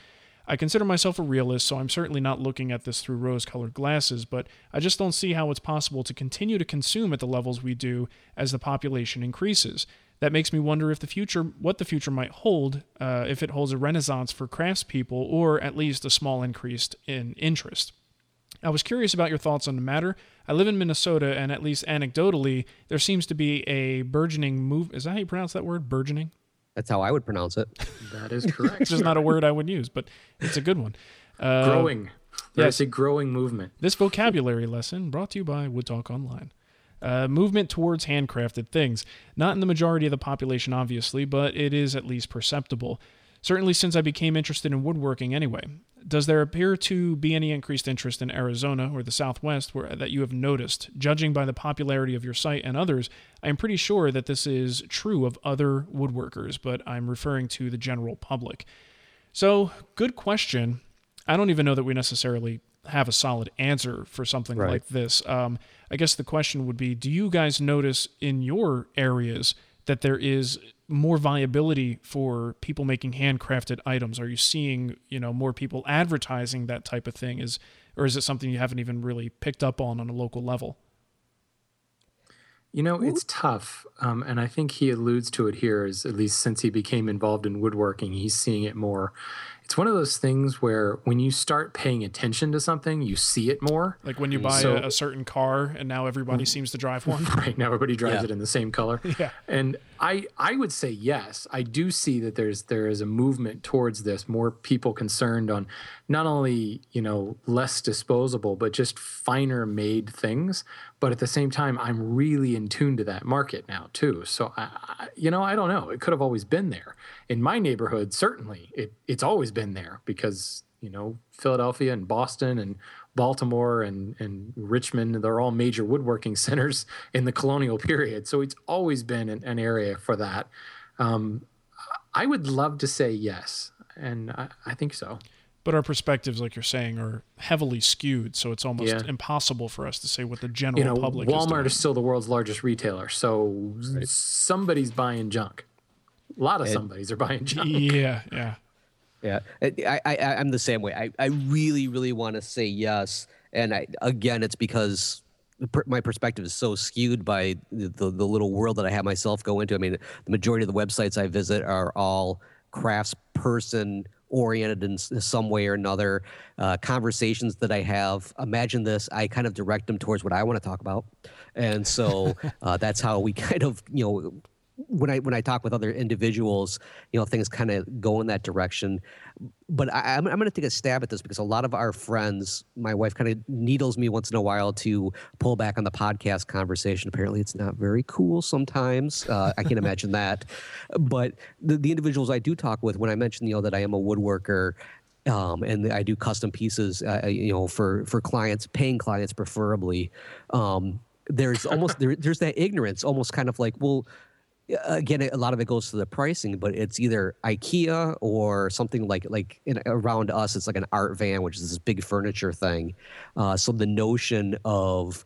I consider myself a realist, so I'm certainly not looking at this through rose colored glasses, but I just don't see how it's possible to continue to consume at the levels we do as the population increases. That makes me wonder if the future, what the future might hold, uh, if it holds a renaissance for craftspeople or at least a small increase in interest. I was curious about your thoughts on the matter. I live in Minnesota, and at least anecdotally, there seems to be a burgeoning move. Is that how you pronounce that word? Burgeoning? That's how I would pronounce it. That is correct. It's just not a word I would use, but it's a good one. Uh, growing. There's yes. a growing movement. This vocabulary lesson brought to you by Wood Talk Online. Uh, movement towards handcrafted things. Not in the majority of the population, obviously, but it is at least perceptible. Certainly since I became interested in woodworking anyway. Does there appear to be any increased interest in Arizona or the Southwest where, that you have noticed? Judging by the popularity of your site and others, I am pretty sure that this is true of other woodworkers, but I'm referring to the general public. So, good question. I don't even know that we necessarily have a solid answer for something Right. like this. Um, I guess the question would be Do you guys notice in your areas that there is more viability for people making handcrafted items? Are you seeing, you know, more people advertising that type of thing? Is or is it something you haven't even really picked up on on a local level? You know, it's tough. Um, and I think he alludes to it here, is at least since he became involved in woodworking, he's seeing it more. It's one of those things where when you start paying attention to something, you see it more. Like when you buy So- a, a certain car and now everybody mm. seems to drive one. <laughs> Right now, everybody drives Yeah. it in the same color. <laughs> Yeah. And I, I would say yes. I do see that there's there is a movement towards this. More people concerned on not only you know less disposable, but just finer made things. But at the same time, I'm really in tune to that market now too. So I, I you know, I don't know. It could have always been there in my neighborhood. Certainly, it it's always been there because you know Philadelphia and Boston and Baltimore and, and Richmond, they're all major woodworking <laughs> centers in the colonial period. So it's always been an, an area for that. Um, I would love to say yes, and I, I think so. But our perspectives, like you're saying, are heavily skewed, so it's almost Yeah. impossible for us to say what the general You know, public is Walmart doing. is still the world's largest retailer, so somebody's buying junk. A lot of somebody's are buying junk. yeah, yeah. Yeah, I, I, I'm the same way. I, I really, really want to say yes, and I, again, it's because my perspective is so skewed by the, the the little world that I have myself go into. I mean, the majority of the websites I visit are all crafts person oriented in some way or another. Uh, conversations that I have, imagine this, I kind of direct them towards what I want to talk about, and so <laughs> uh, that's how we kind of you know when I when I talk with other individuals, you know, things kind of go in that direction. But I, I'm, I'm going to take a stab at this because a lot of our friends, my wife kind of needles me once in a while to pull back on the podcast conversation. Apparently, it's not very cool sometimes. Uh, I can <laughs> imagine that. But the, the individuals I do talk with, when I mention, you know, that I am a woodworker, um, and I do custom pieces, uh, you know, for for clients, paying clients preferably. Um, there's almost there, there's that ignorance, almost kind of like, well, again, a lot of it goes to the pricing, but it's either IKEA or something like like in, around us, it's like an art van, which is this big furniture thing. Uh, so the notion of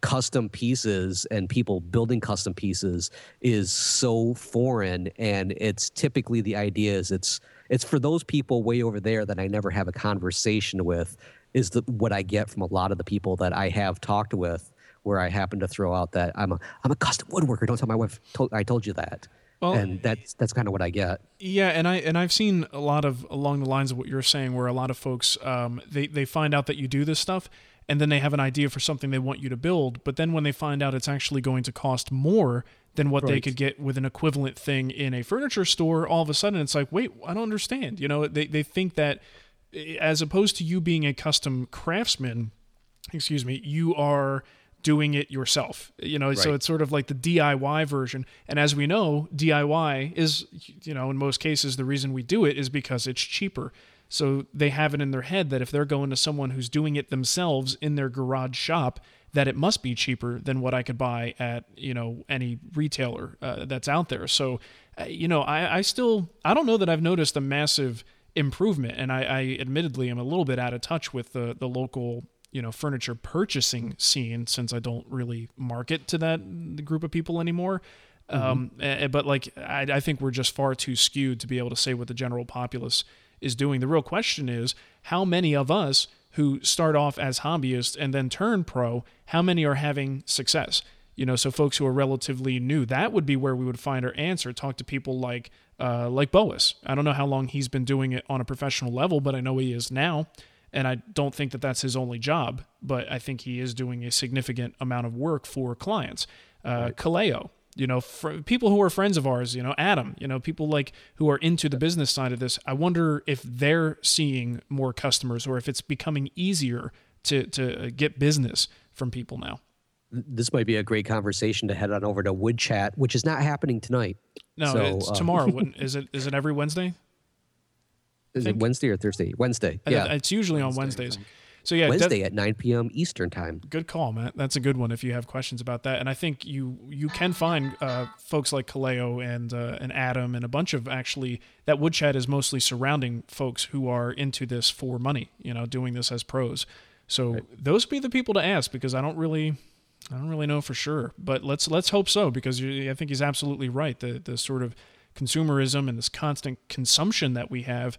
custom pieces and people building custom pieces is so foreign, and it's typically the idea is it's it's for those people way over there that I never have a conversation with. Is the, what I get from a lot of the people that I have talked with where I happen to throw out that I'm a I'm a custom woodworker. Don't tell my wife told, I told you that. Well, and that's that's kind of what I get. Yeah, and I and I've seen a lot of along the lines of what you're saying, where a lot of folks um, they they find out that you do this stuff, and then they have an idea for something they want you to build, but then when they find out it's actually going to cost more than what they could get with an equivalent thing in a furniture store, all of a sudden it's like, wait, I don't understand. You know, they they think that eh, as opposed to you being a custom craftsman, excuse me, you are doing it yourself. You know, so it's sort of like the DIY version. And as we know, DIY is, you know, in most cases, the reason we do it is because it's cheaper. So they have it in their head that if they're going to someone who's doing it themselves in their garage shop, that it must be cheaper than what I could buy at, you know, any retailer uh, that's out there. So uh, you know, I, I still I don't know that I've noticed a massive improvement, and I, I admittedly am a little bit out of touch with the the local you know furniture purchasing scene since I don't really market to that group of people anymore. Mm-hmm. Um, but like I, I think we're just far too skewed to be able to say what the general populace is doing. The real question is how many of us who start off as hobbyists and then turn pro, how many are having success? You know, so folks who are relatively new, that would be where we would find our answer. Talk to people like uh, like Boas. I don't know how long he's been doing it on a professional level, but I know he is now. And I don't think that that's his only job, but I think he is doing a significant amount of work for clients. Uh, right. Kaleo, you know, fr- people who are friends of ours, you know, Adam, you know, people like who are into the business side of this. I wonder if they're seeing more customers or if it's becoming easier to to get business from people now. This might be a great conversation to head on over to Wood Chat, which is not happening tonight. No, so, it's uh, tomorrow. <laughs> is it? Is it every Wednesday? Is it Wednesday or Thursday? Wednesday. Yeah, it's usually on Wednesdays. So yeah, Wednesday at 9 p.m. Eastern time. Good call, Matt. That's a good one if you have questions about that. And I think you you can find uh, folks like Kaleo and uh, and Adam and a bunch of actually that wood chat is mostly surrounding folks who are into this for money. You know, doing this as pros. So right. those would be the people to ask because I don't really I don't really know for sure, but let's let's hope so because I think he's absolutely right. The the sort of consumerism and this constant consumption that we have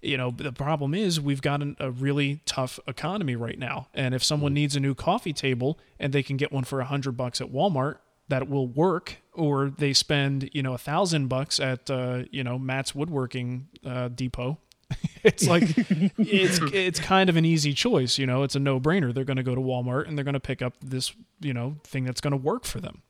you know the problem is we've got an, a really tough economy right now. And if someone mm-hmm. needs a new coffee table and they can get one for a hundred bucks at walmart that will work. Or they spend you know a thousand bucks at uh, you know matt's woodworking uh, depot. <laughs> It's like it's <laughs> it's kind of an easy choice you know it's a no-brainer. They're going to go to walmart and they're going to pick up this you know thing that's going to work for them.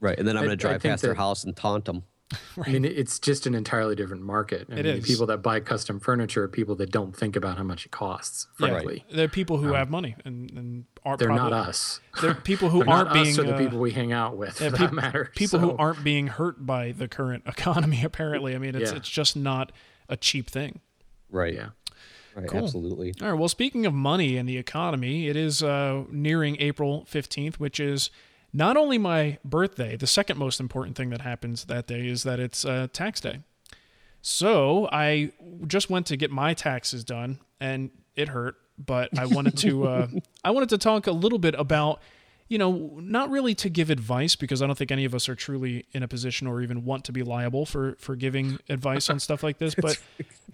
Right and then i'm going to drive past their house and taunt them <laughs> Right. I mean, it's just an entirely different market. I it mean, is. People that buy custom furniture are people that don't think about how much it costs. Frankly, yeah, they're people who um, have money and, and aren't. They're probably, not us. <laughs> They're people who aren't being. Us or the uh, people we hang out with. Yeah, that matter. <laughs> People so. who aren't being hurt by the current economy. Apparently, I mean, it's yeah. it's just not a cheap thing. Right. Yeah. Right, cool. Absolutely. All right. Well, speaking of money and the economy, it is uh, nearing April fifteenth, which is not only my birthday, the second most important thing that happens that day is that it's uh, tax day. So I just went to get my taxes done, and it hurt. But I wanted to uh, <laughs> I wanted to talk a little bit about you know, not really to give advice because I don't think any of us are truly in a position or even want to be liable for for giving advice on stuff like this. <laughs> But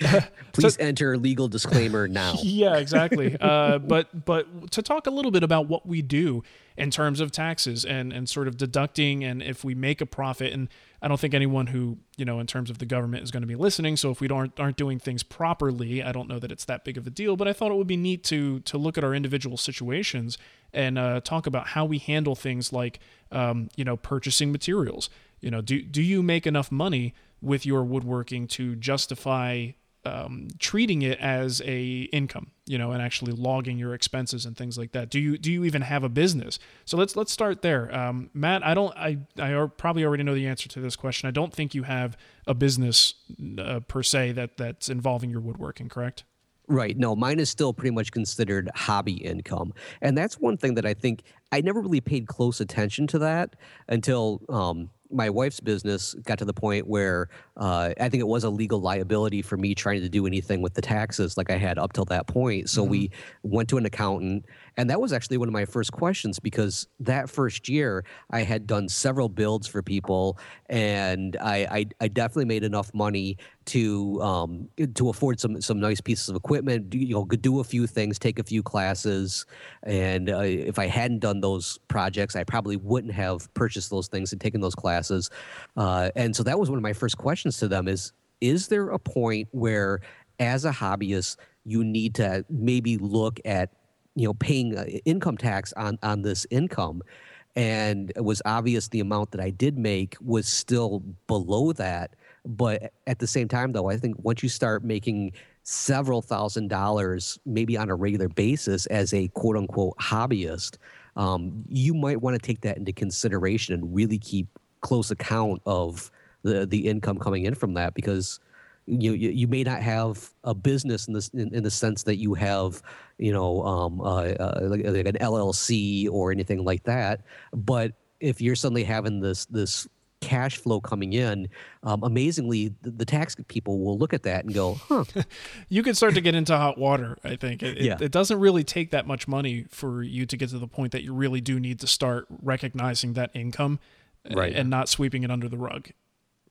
<laughs> please to, enter legal disclaimer now. <laughs> Yeah, exactly. uh, but but to talk a little bit about what we do in terms of taxes and and sort of deducting and if we make a profit and I don't think anyone who you know in terms of the government is going to be listening. So if we aren't aren't doing things properly, I don't know that it's that big of a deal. But I thought it would be neat to to look at our individual situations and uh, talk about how we handle things like um, you know purchasing materials. You know, do do you make enough money with your woodworking to justify um, treating it as a income, you know, and actually logging your expenses and things like that. Do you do you even have a business? So let's let's start there, um, Matt. I don't. I I probably already know the answer to this question. I don't think you have a business uh, per se that that's involving your woodworking, correct? Right. No, mine is still pretty much considered hobby income. And that's one thing that I think I never really paid close attention to that until um, my wife's business got to the point where uh, I think it was a legal liability for me trying to do anything with the taxes like I had up till that point. So mm-hmm. we went to an accountant, and that was actually one of my first questions because that first year I had done several builds for people, and I, I, I definitely made enough money to um, to afford some some nice pieces of equipment. Do, you know, do a few things, take a few classes, and uh, if I hadn't done those projects, I probably wouldn't have purchased those things and taken those classes. Uh, and so that was one of my first questions to them: is is there a point where, as a hobbyist, you need to maybe look at you know paying uh, income tax on on this income? And it was obvious the amount that I did make was still below that but at the same time, though, I think once you start making several thousand dollars, maybe on a regular basis, as a quote unquote hobbyist, um, you might want to take that into consideration and really keep close account of the the income coming in from that because you you, you may not have a business in this in, in the sense that you have you know um, uh, uh, like, like an LLC or anything like that, but if you're suddenly having this this cash flow coming in, um, amazingly, the, the, tax people will look at that and go, huh. <laughs> you could start to get into hot water, I think. It, yeah. it, it doesn't really take that much money for you to get to the point that you really do need to start recognizing that income right. and not sweeping it under the rug.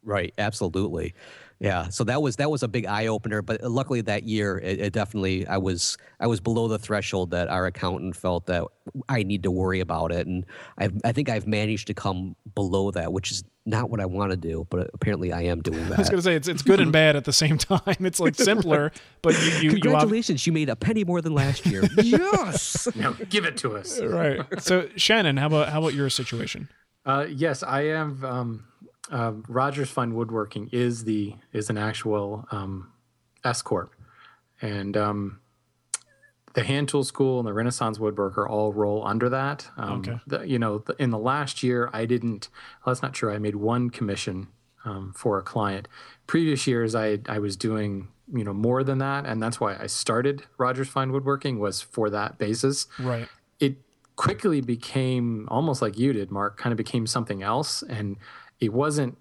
Right, absolutely. Yeah, so that was that was a big eye opener. But luckily that year, it, it, definitely I was I was below the threshold that our accountant felt that I need to worry about it, and I I think I've managed to come below that, which is not what I want to do, but apparently I am doing that. <laughs> I was going to say it's it's good and <laughs> bad at the same time. It's like simpler, but you, you congratulations, you, you, made a penny more than last year. <laughs> yes, now give it to us. Right. So Shannon, how about how about your situation? Uh, yes, I am. Um, uh, Rogers Fine Woodworking is the is an actual um, S corp, and um, the Hand Tool School and the Renaissance Woodworker all roll under that. Um, okay. The, you know, the, in the last year, I didn't. Well, that's not true. I made one commission um, for a client. Previous years, I I was doing you know more than that, and that's why I started Rogers Fine Woodworking was for that basis. Right. It quickly became almost like you did, Mark. Kind of became something else, and it wasn't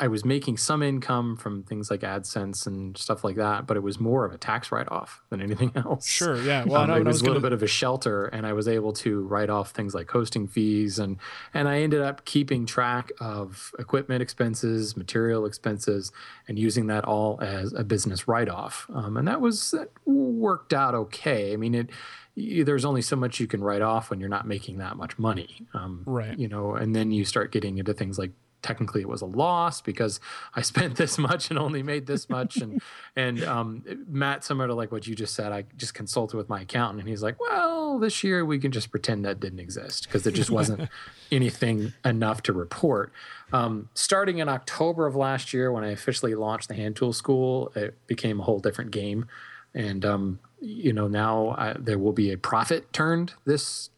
I was making some income from things like AdSense and stuff like that, but it was more of a tax write off than anything <laughs> else. Sure, yeah. Well, um, it was, was a little gonna... bit of a shelter, and I was able to write off things like hosting fees, and and I ended up keeping track of equipment expenses, material expenses, and using that all as a business write off, um, and that was that worked out okay. I mean it there's only so much you can write off when you're not making that much money. Um, right. You know, and then you start getting into things like technically it was a loss because I spent this <laughs> much and only made this much. And <laughs> and um, Matt, similar to like what you just said, I just consulted with my accountant, and he's like, "Well, this year we can just pretend that didn't exist because there just wasn't <laughs> anything enough to report." Um, starting in October of last year, when I officially launched the Hand Tool School, it became a whole different game, and um, you know now I, there will be a profit turned this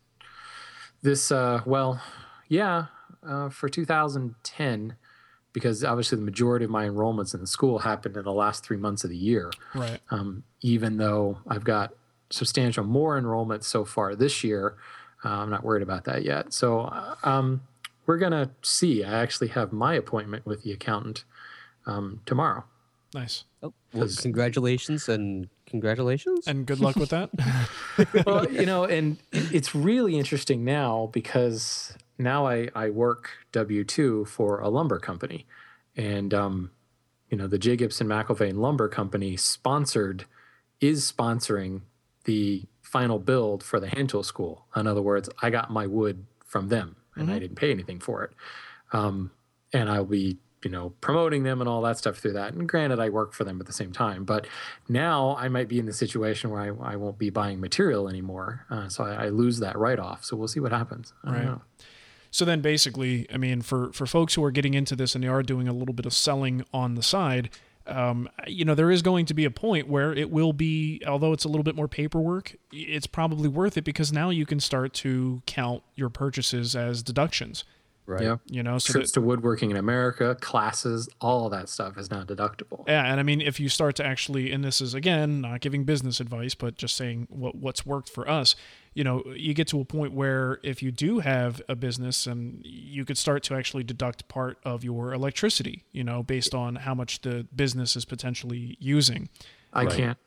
this uh, well yeah uh, for 2010 because obviously the majority of my enrollments in the school happened in the last three months of the year. Right. Um, even though I've got substantial more enrollments so far this year, uh, I'm not worried about that yet. So uh, um, we're gonna see. I actually have my appointment with the accountant um, tomorrow. Nice. Oh, well, congratulations and congratulations and good luck with that. <laughs> well, you know, and it's really interesting now because now I, I work W 2 for a lumber company. And, um, you know, the J. Gibson McIlvaine Lumber Company sponsored, is sponsoring the final build for the hand tool school. In other words, I got my wood from them and mm-hmm. I didn't pay anything for it. Um, and I'll be, you know, promoting them and all that stuff through that. And granted, I work for them at the same time, but now I might be in the situation where I, I won't be buying material anymore. Uh, so I, I, lose that write off. So we'll see what happens. right. So then basically, I mean, for, for folks who are getting into this and they are doing a little bit of selling on the side, um, you know, there is going to be a point where it will be, although it's a little bit more paperwork, it's probably worth it because now you can start to count your purchases as deductions. Right. Yeah. You know, so trips that, to woodworking in America, classes, all of that stuff is not deductible. Yeah, and I mean, if you start to actually, and this is again not giving business advice, but just saying what what's worked for us. You know, you get to a point where if you do have a business, and you could start to actually deduct part of your electricity. You know, based on how much the business is potentially using. I right. can't.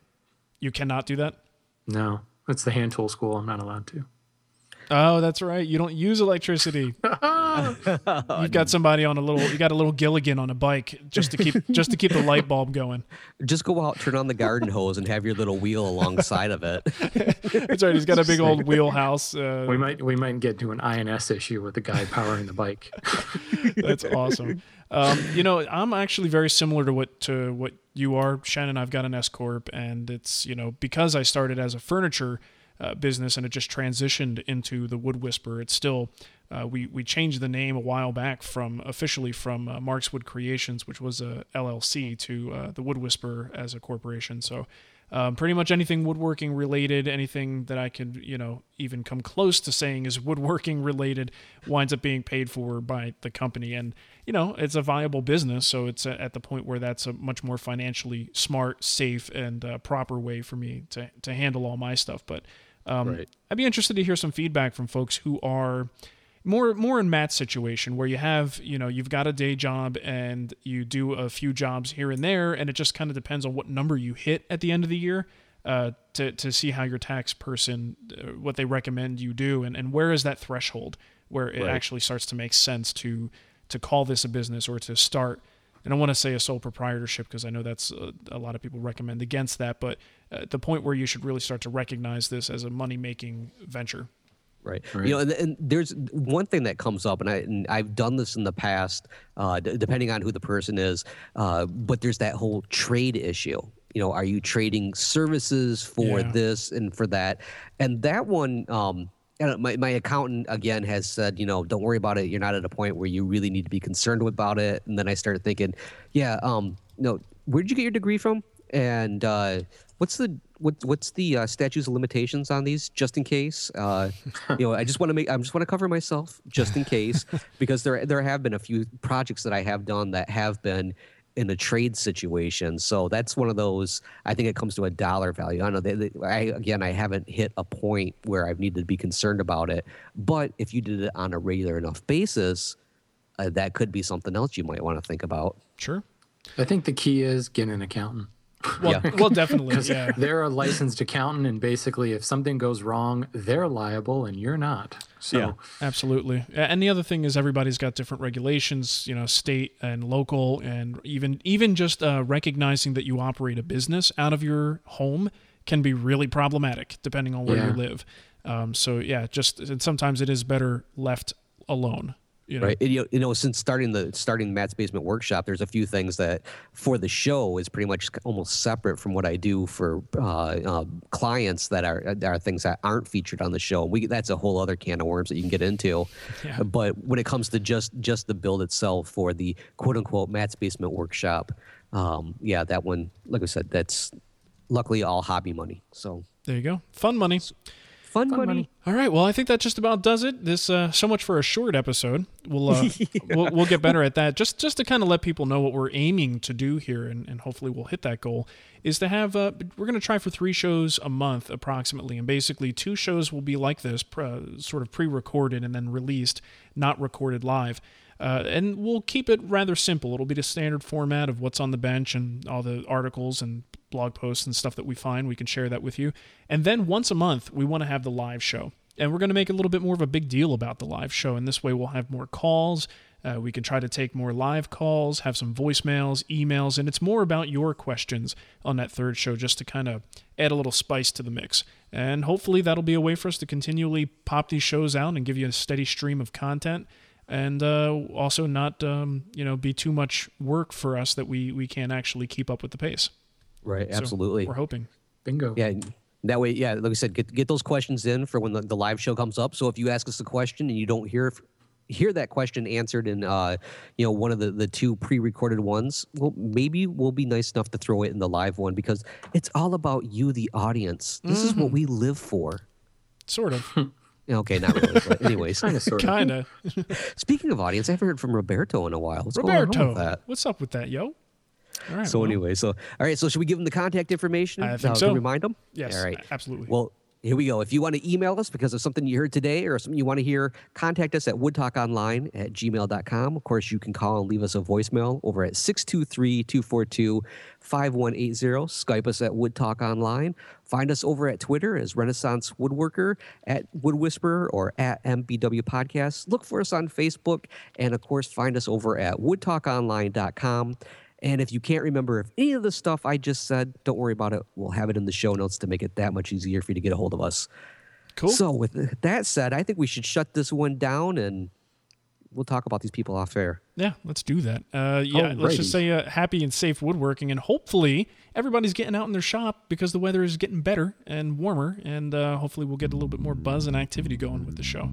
You cannot do that. No, it's the hand tool school. I'm not allowed to. Oh, that's right. You don't use electricity. <laughs> You've got somebody on a little. You got a little Gilligan on a bike just to keep just to keep the light bulb going. Just go out, turn on the garden hose, and have your little wheel alongside of it. <laughs> that's right. He's got a big old wheelhouse. Uh, we might we might get to an INS issue with the guy powering the bike. <laughs> that's awesome. Um, you know, I'm actually very similar to what to what you are, Shannon. I've got an S corp, and it's you know because I started as a furniture uh, business and it just transitioned into the Wood Whisperer. It's still uh, we we changed the name a while back from officially from uh, Marks Wood Creations, which was a LLC, to uh, the Wood Whisperer as a corporation. So. Um, pretty much anything woodworking related, anything that I could, you know, even come close to saying is <laughs> woodworking related, winds up being paid for by the company. And you know, it's a viable business, so it's at the point where that's a much more financially smart, safe, and uh, proper way for me to to handle all my stuff. But um, right. I'd be interested to hear some feedback from folks who are more more in Matt's situation where you have you know you've got a day job and you do a few jobs here and there, and it just kind of depends on what number you hit at the end of the year. Uh, to to see how your tax person uh, what they recommend you do and, and where is that threshold where it Right. actually starts to make sense to to call this a business or to start and I want to say a sole proprietorship because I know that's uh, a lot of people recommend against that but uh, the point where you should really start to recognize this as a money making venture Right. Right. You know, and, and there's one thing that comes up, and, I, and I've done this in the past, uh, d- depending on who the person is. Uh, but there's that whole trade issue. You know, are you trading services for Yeah. this and for that? And that one, um, My, my accountant again has said, you know, don't worry about it. You're not at a point where you really need to be concerned about it. And then I started thinking, yeah, um, no, where did you get your degree from? And uh, what's the what, what's the uh, statutes of limitations on these, just in case? Uh, <laughs> you know, I just want to make I just want to cover myself just in case <laughs> because there there have been a few projects that I have done that have been in a trade situation. So that's one of those. I think it comes to a dollar value. I know. They, they, I, again, I haven't hit a point where I've needed to be concerned about it. But if you did it on a regular enough basis, uh, that could be something else you might want to think about. sure I think the key is get an accountant. Well, Yeah. well definitely yeah They're a licensed accountant, and basically, if something goes wrong, they're liable and you're not. So, Yeah. Absolutely. And the other thing is everybody's got different regulations, you know, state and local, and even even just uh, recognizing that you operate a business out of your home can be really problematic depending on where you live. Um, so yeah, just and sometimes it is better left alone. You know? right and, you, know, since starting the starting matt's basement workshop there's a few things that for the show is pretty much almost separate from what i do for uh, uh, clients that are are things that aren't featured on the show we that's a whole other can of worms that you can get into <laughs> Yeah. but when it comes to just just the build itself for the quote unquote matt's basement workshop um, yeah that one like i said that's luckily all hobby money so There you go. Fun money. Fun, money. money. All right. Well, I think that just about does it. This uh, so much for a short episode. We'll uh, <laughs> we'll, we'll get better at that. Just just to kind of let people know what we're aiming to do here, and, and hopefully we'll hit that goal. Is to have uh, we're going to try for three shows a month approximately, and basically two shows will be like this, pr- sort of pre-recorded and then released, not recorded live. Uh, and we'll keep it rather simple. It'll be the standard format of what's on the bench and all the articles and blog posts and stuff that we find. We can share that with you. And then once a month, we want to have the live show. And we're going to make a little bit more of a big deal about the live show. And this way, we'll have more calls. Uh, we can try to take more live calls, have some voicemails, emails, and it's more about your questions on that third show just to kind of add a little spice to the mix. And hopefully, that'll be a way for us to continually pop these shows out and give you a steady stream of content and uh, also not um, you know be too much work for us that we we can't actually keep up with the pace. right So absolutely we're hoping. bingo. Yeah. That way, yeah, like I said, get get those questions in for when the, the live show comes up. So if you ask us a question and you don't hear hear that question answered in uh, you know, one of the, the two pre-recorded ones, well, maybe we'll be nice enough to throw it in the live one because it's all about you, the audience. This is what we live for. Sort of, Yeah, <laughs> Okay, not really, but <laughs> anyways. Kind of, sort of. kind of. <laughs> Speaking of audience, I haven't heard from Roberto in a while. What's going on Roberto, with that? what's up with that, yo? All right. So well, anyway, so all right, so should we give them the contact information? I think uh, so. To remind them. yes, All right. absolutely. Well, here we go. If you want to email us because of something you heard today or something you want to hear, contact us at woodtalkonline at gmail.com. Of course, you can call and leave us a voicemail over at 623 242 5180. Skype us at woodtalkonline. Find us over at Twitter as Renaissance Woodworker, at Wood Whisperer, or at MBW Podcast. Look for us on Facebook. And of course, find us over at woodtalkonline.com. And if you can't remember if any of the stuff I just said, don't worry about it. We'll have it in the show notes to make it that much easier for you to get a hold of us. cool. So, with that said, I think we should shut this one down and we'll talk about these people off air. yeah, let's do that. Uh, yeah, let's just say uh, happy and safe woodworking, and hopefully everybody's getting out in their shop because the weather is getting better and warmer, and uh, hopefully we'll get a little bit more buzz and activity going with the show.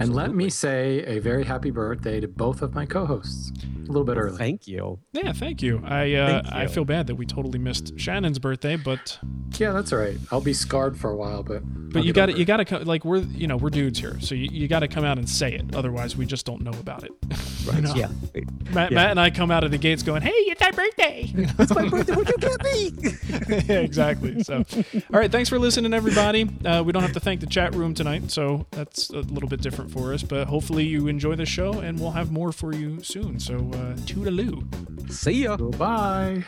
And let me say a very happy birthday to both of my co-hosts. A little bit early. Thank you. Yeah, thank you. I uh, Thank I feel bad that we totally missed Shannon's birthday, but Yeah, that's all right. I'll be scarred for a while, but but I'll you got to you got to like we're you know we're dudes here, so you, you got to come out and say it. Otherwise, we just don't know about it. <laughs> know. Yeah. Matt, Yeah. Matt and I come out of the gates going, "Hey, it's our birthday!" <laughs> It's my birthday. Would you get me? yeah, <laughs> exactly. So, all right, thanks for listening, everybody. Uh, we don't have to thank the chat room tonight, so that's a little bit different for us. But hopefully, you enjoy the show, and we'll have more for you soon. So, uh, toodaloo. See ya. Goodbye.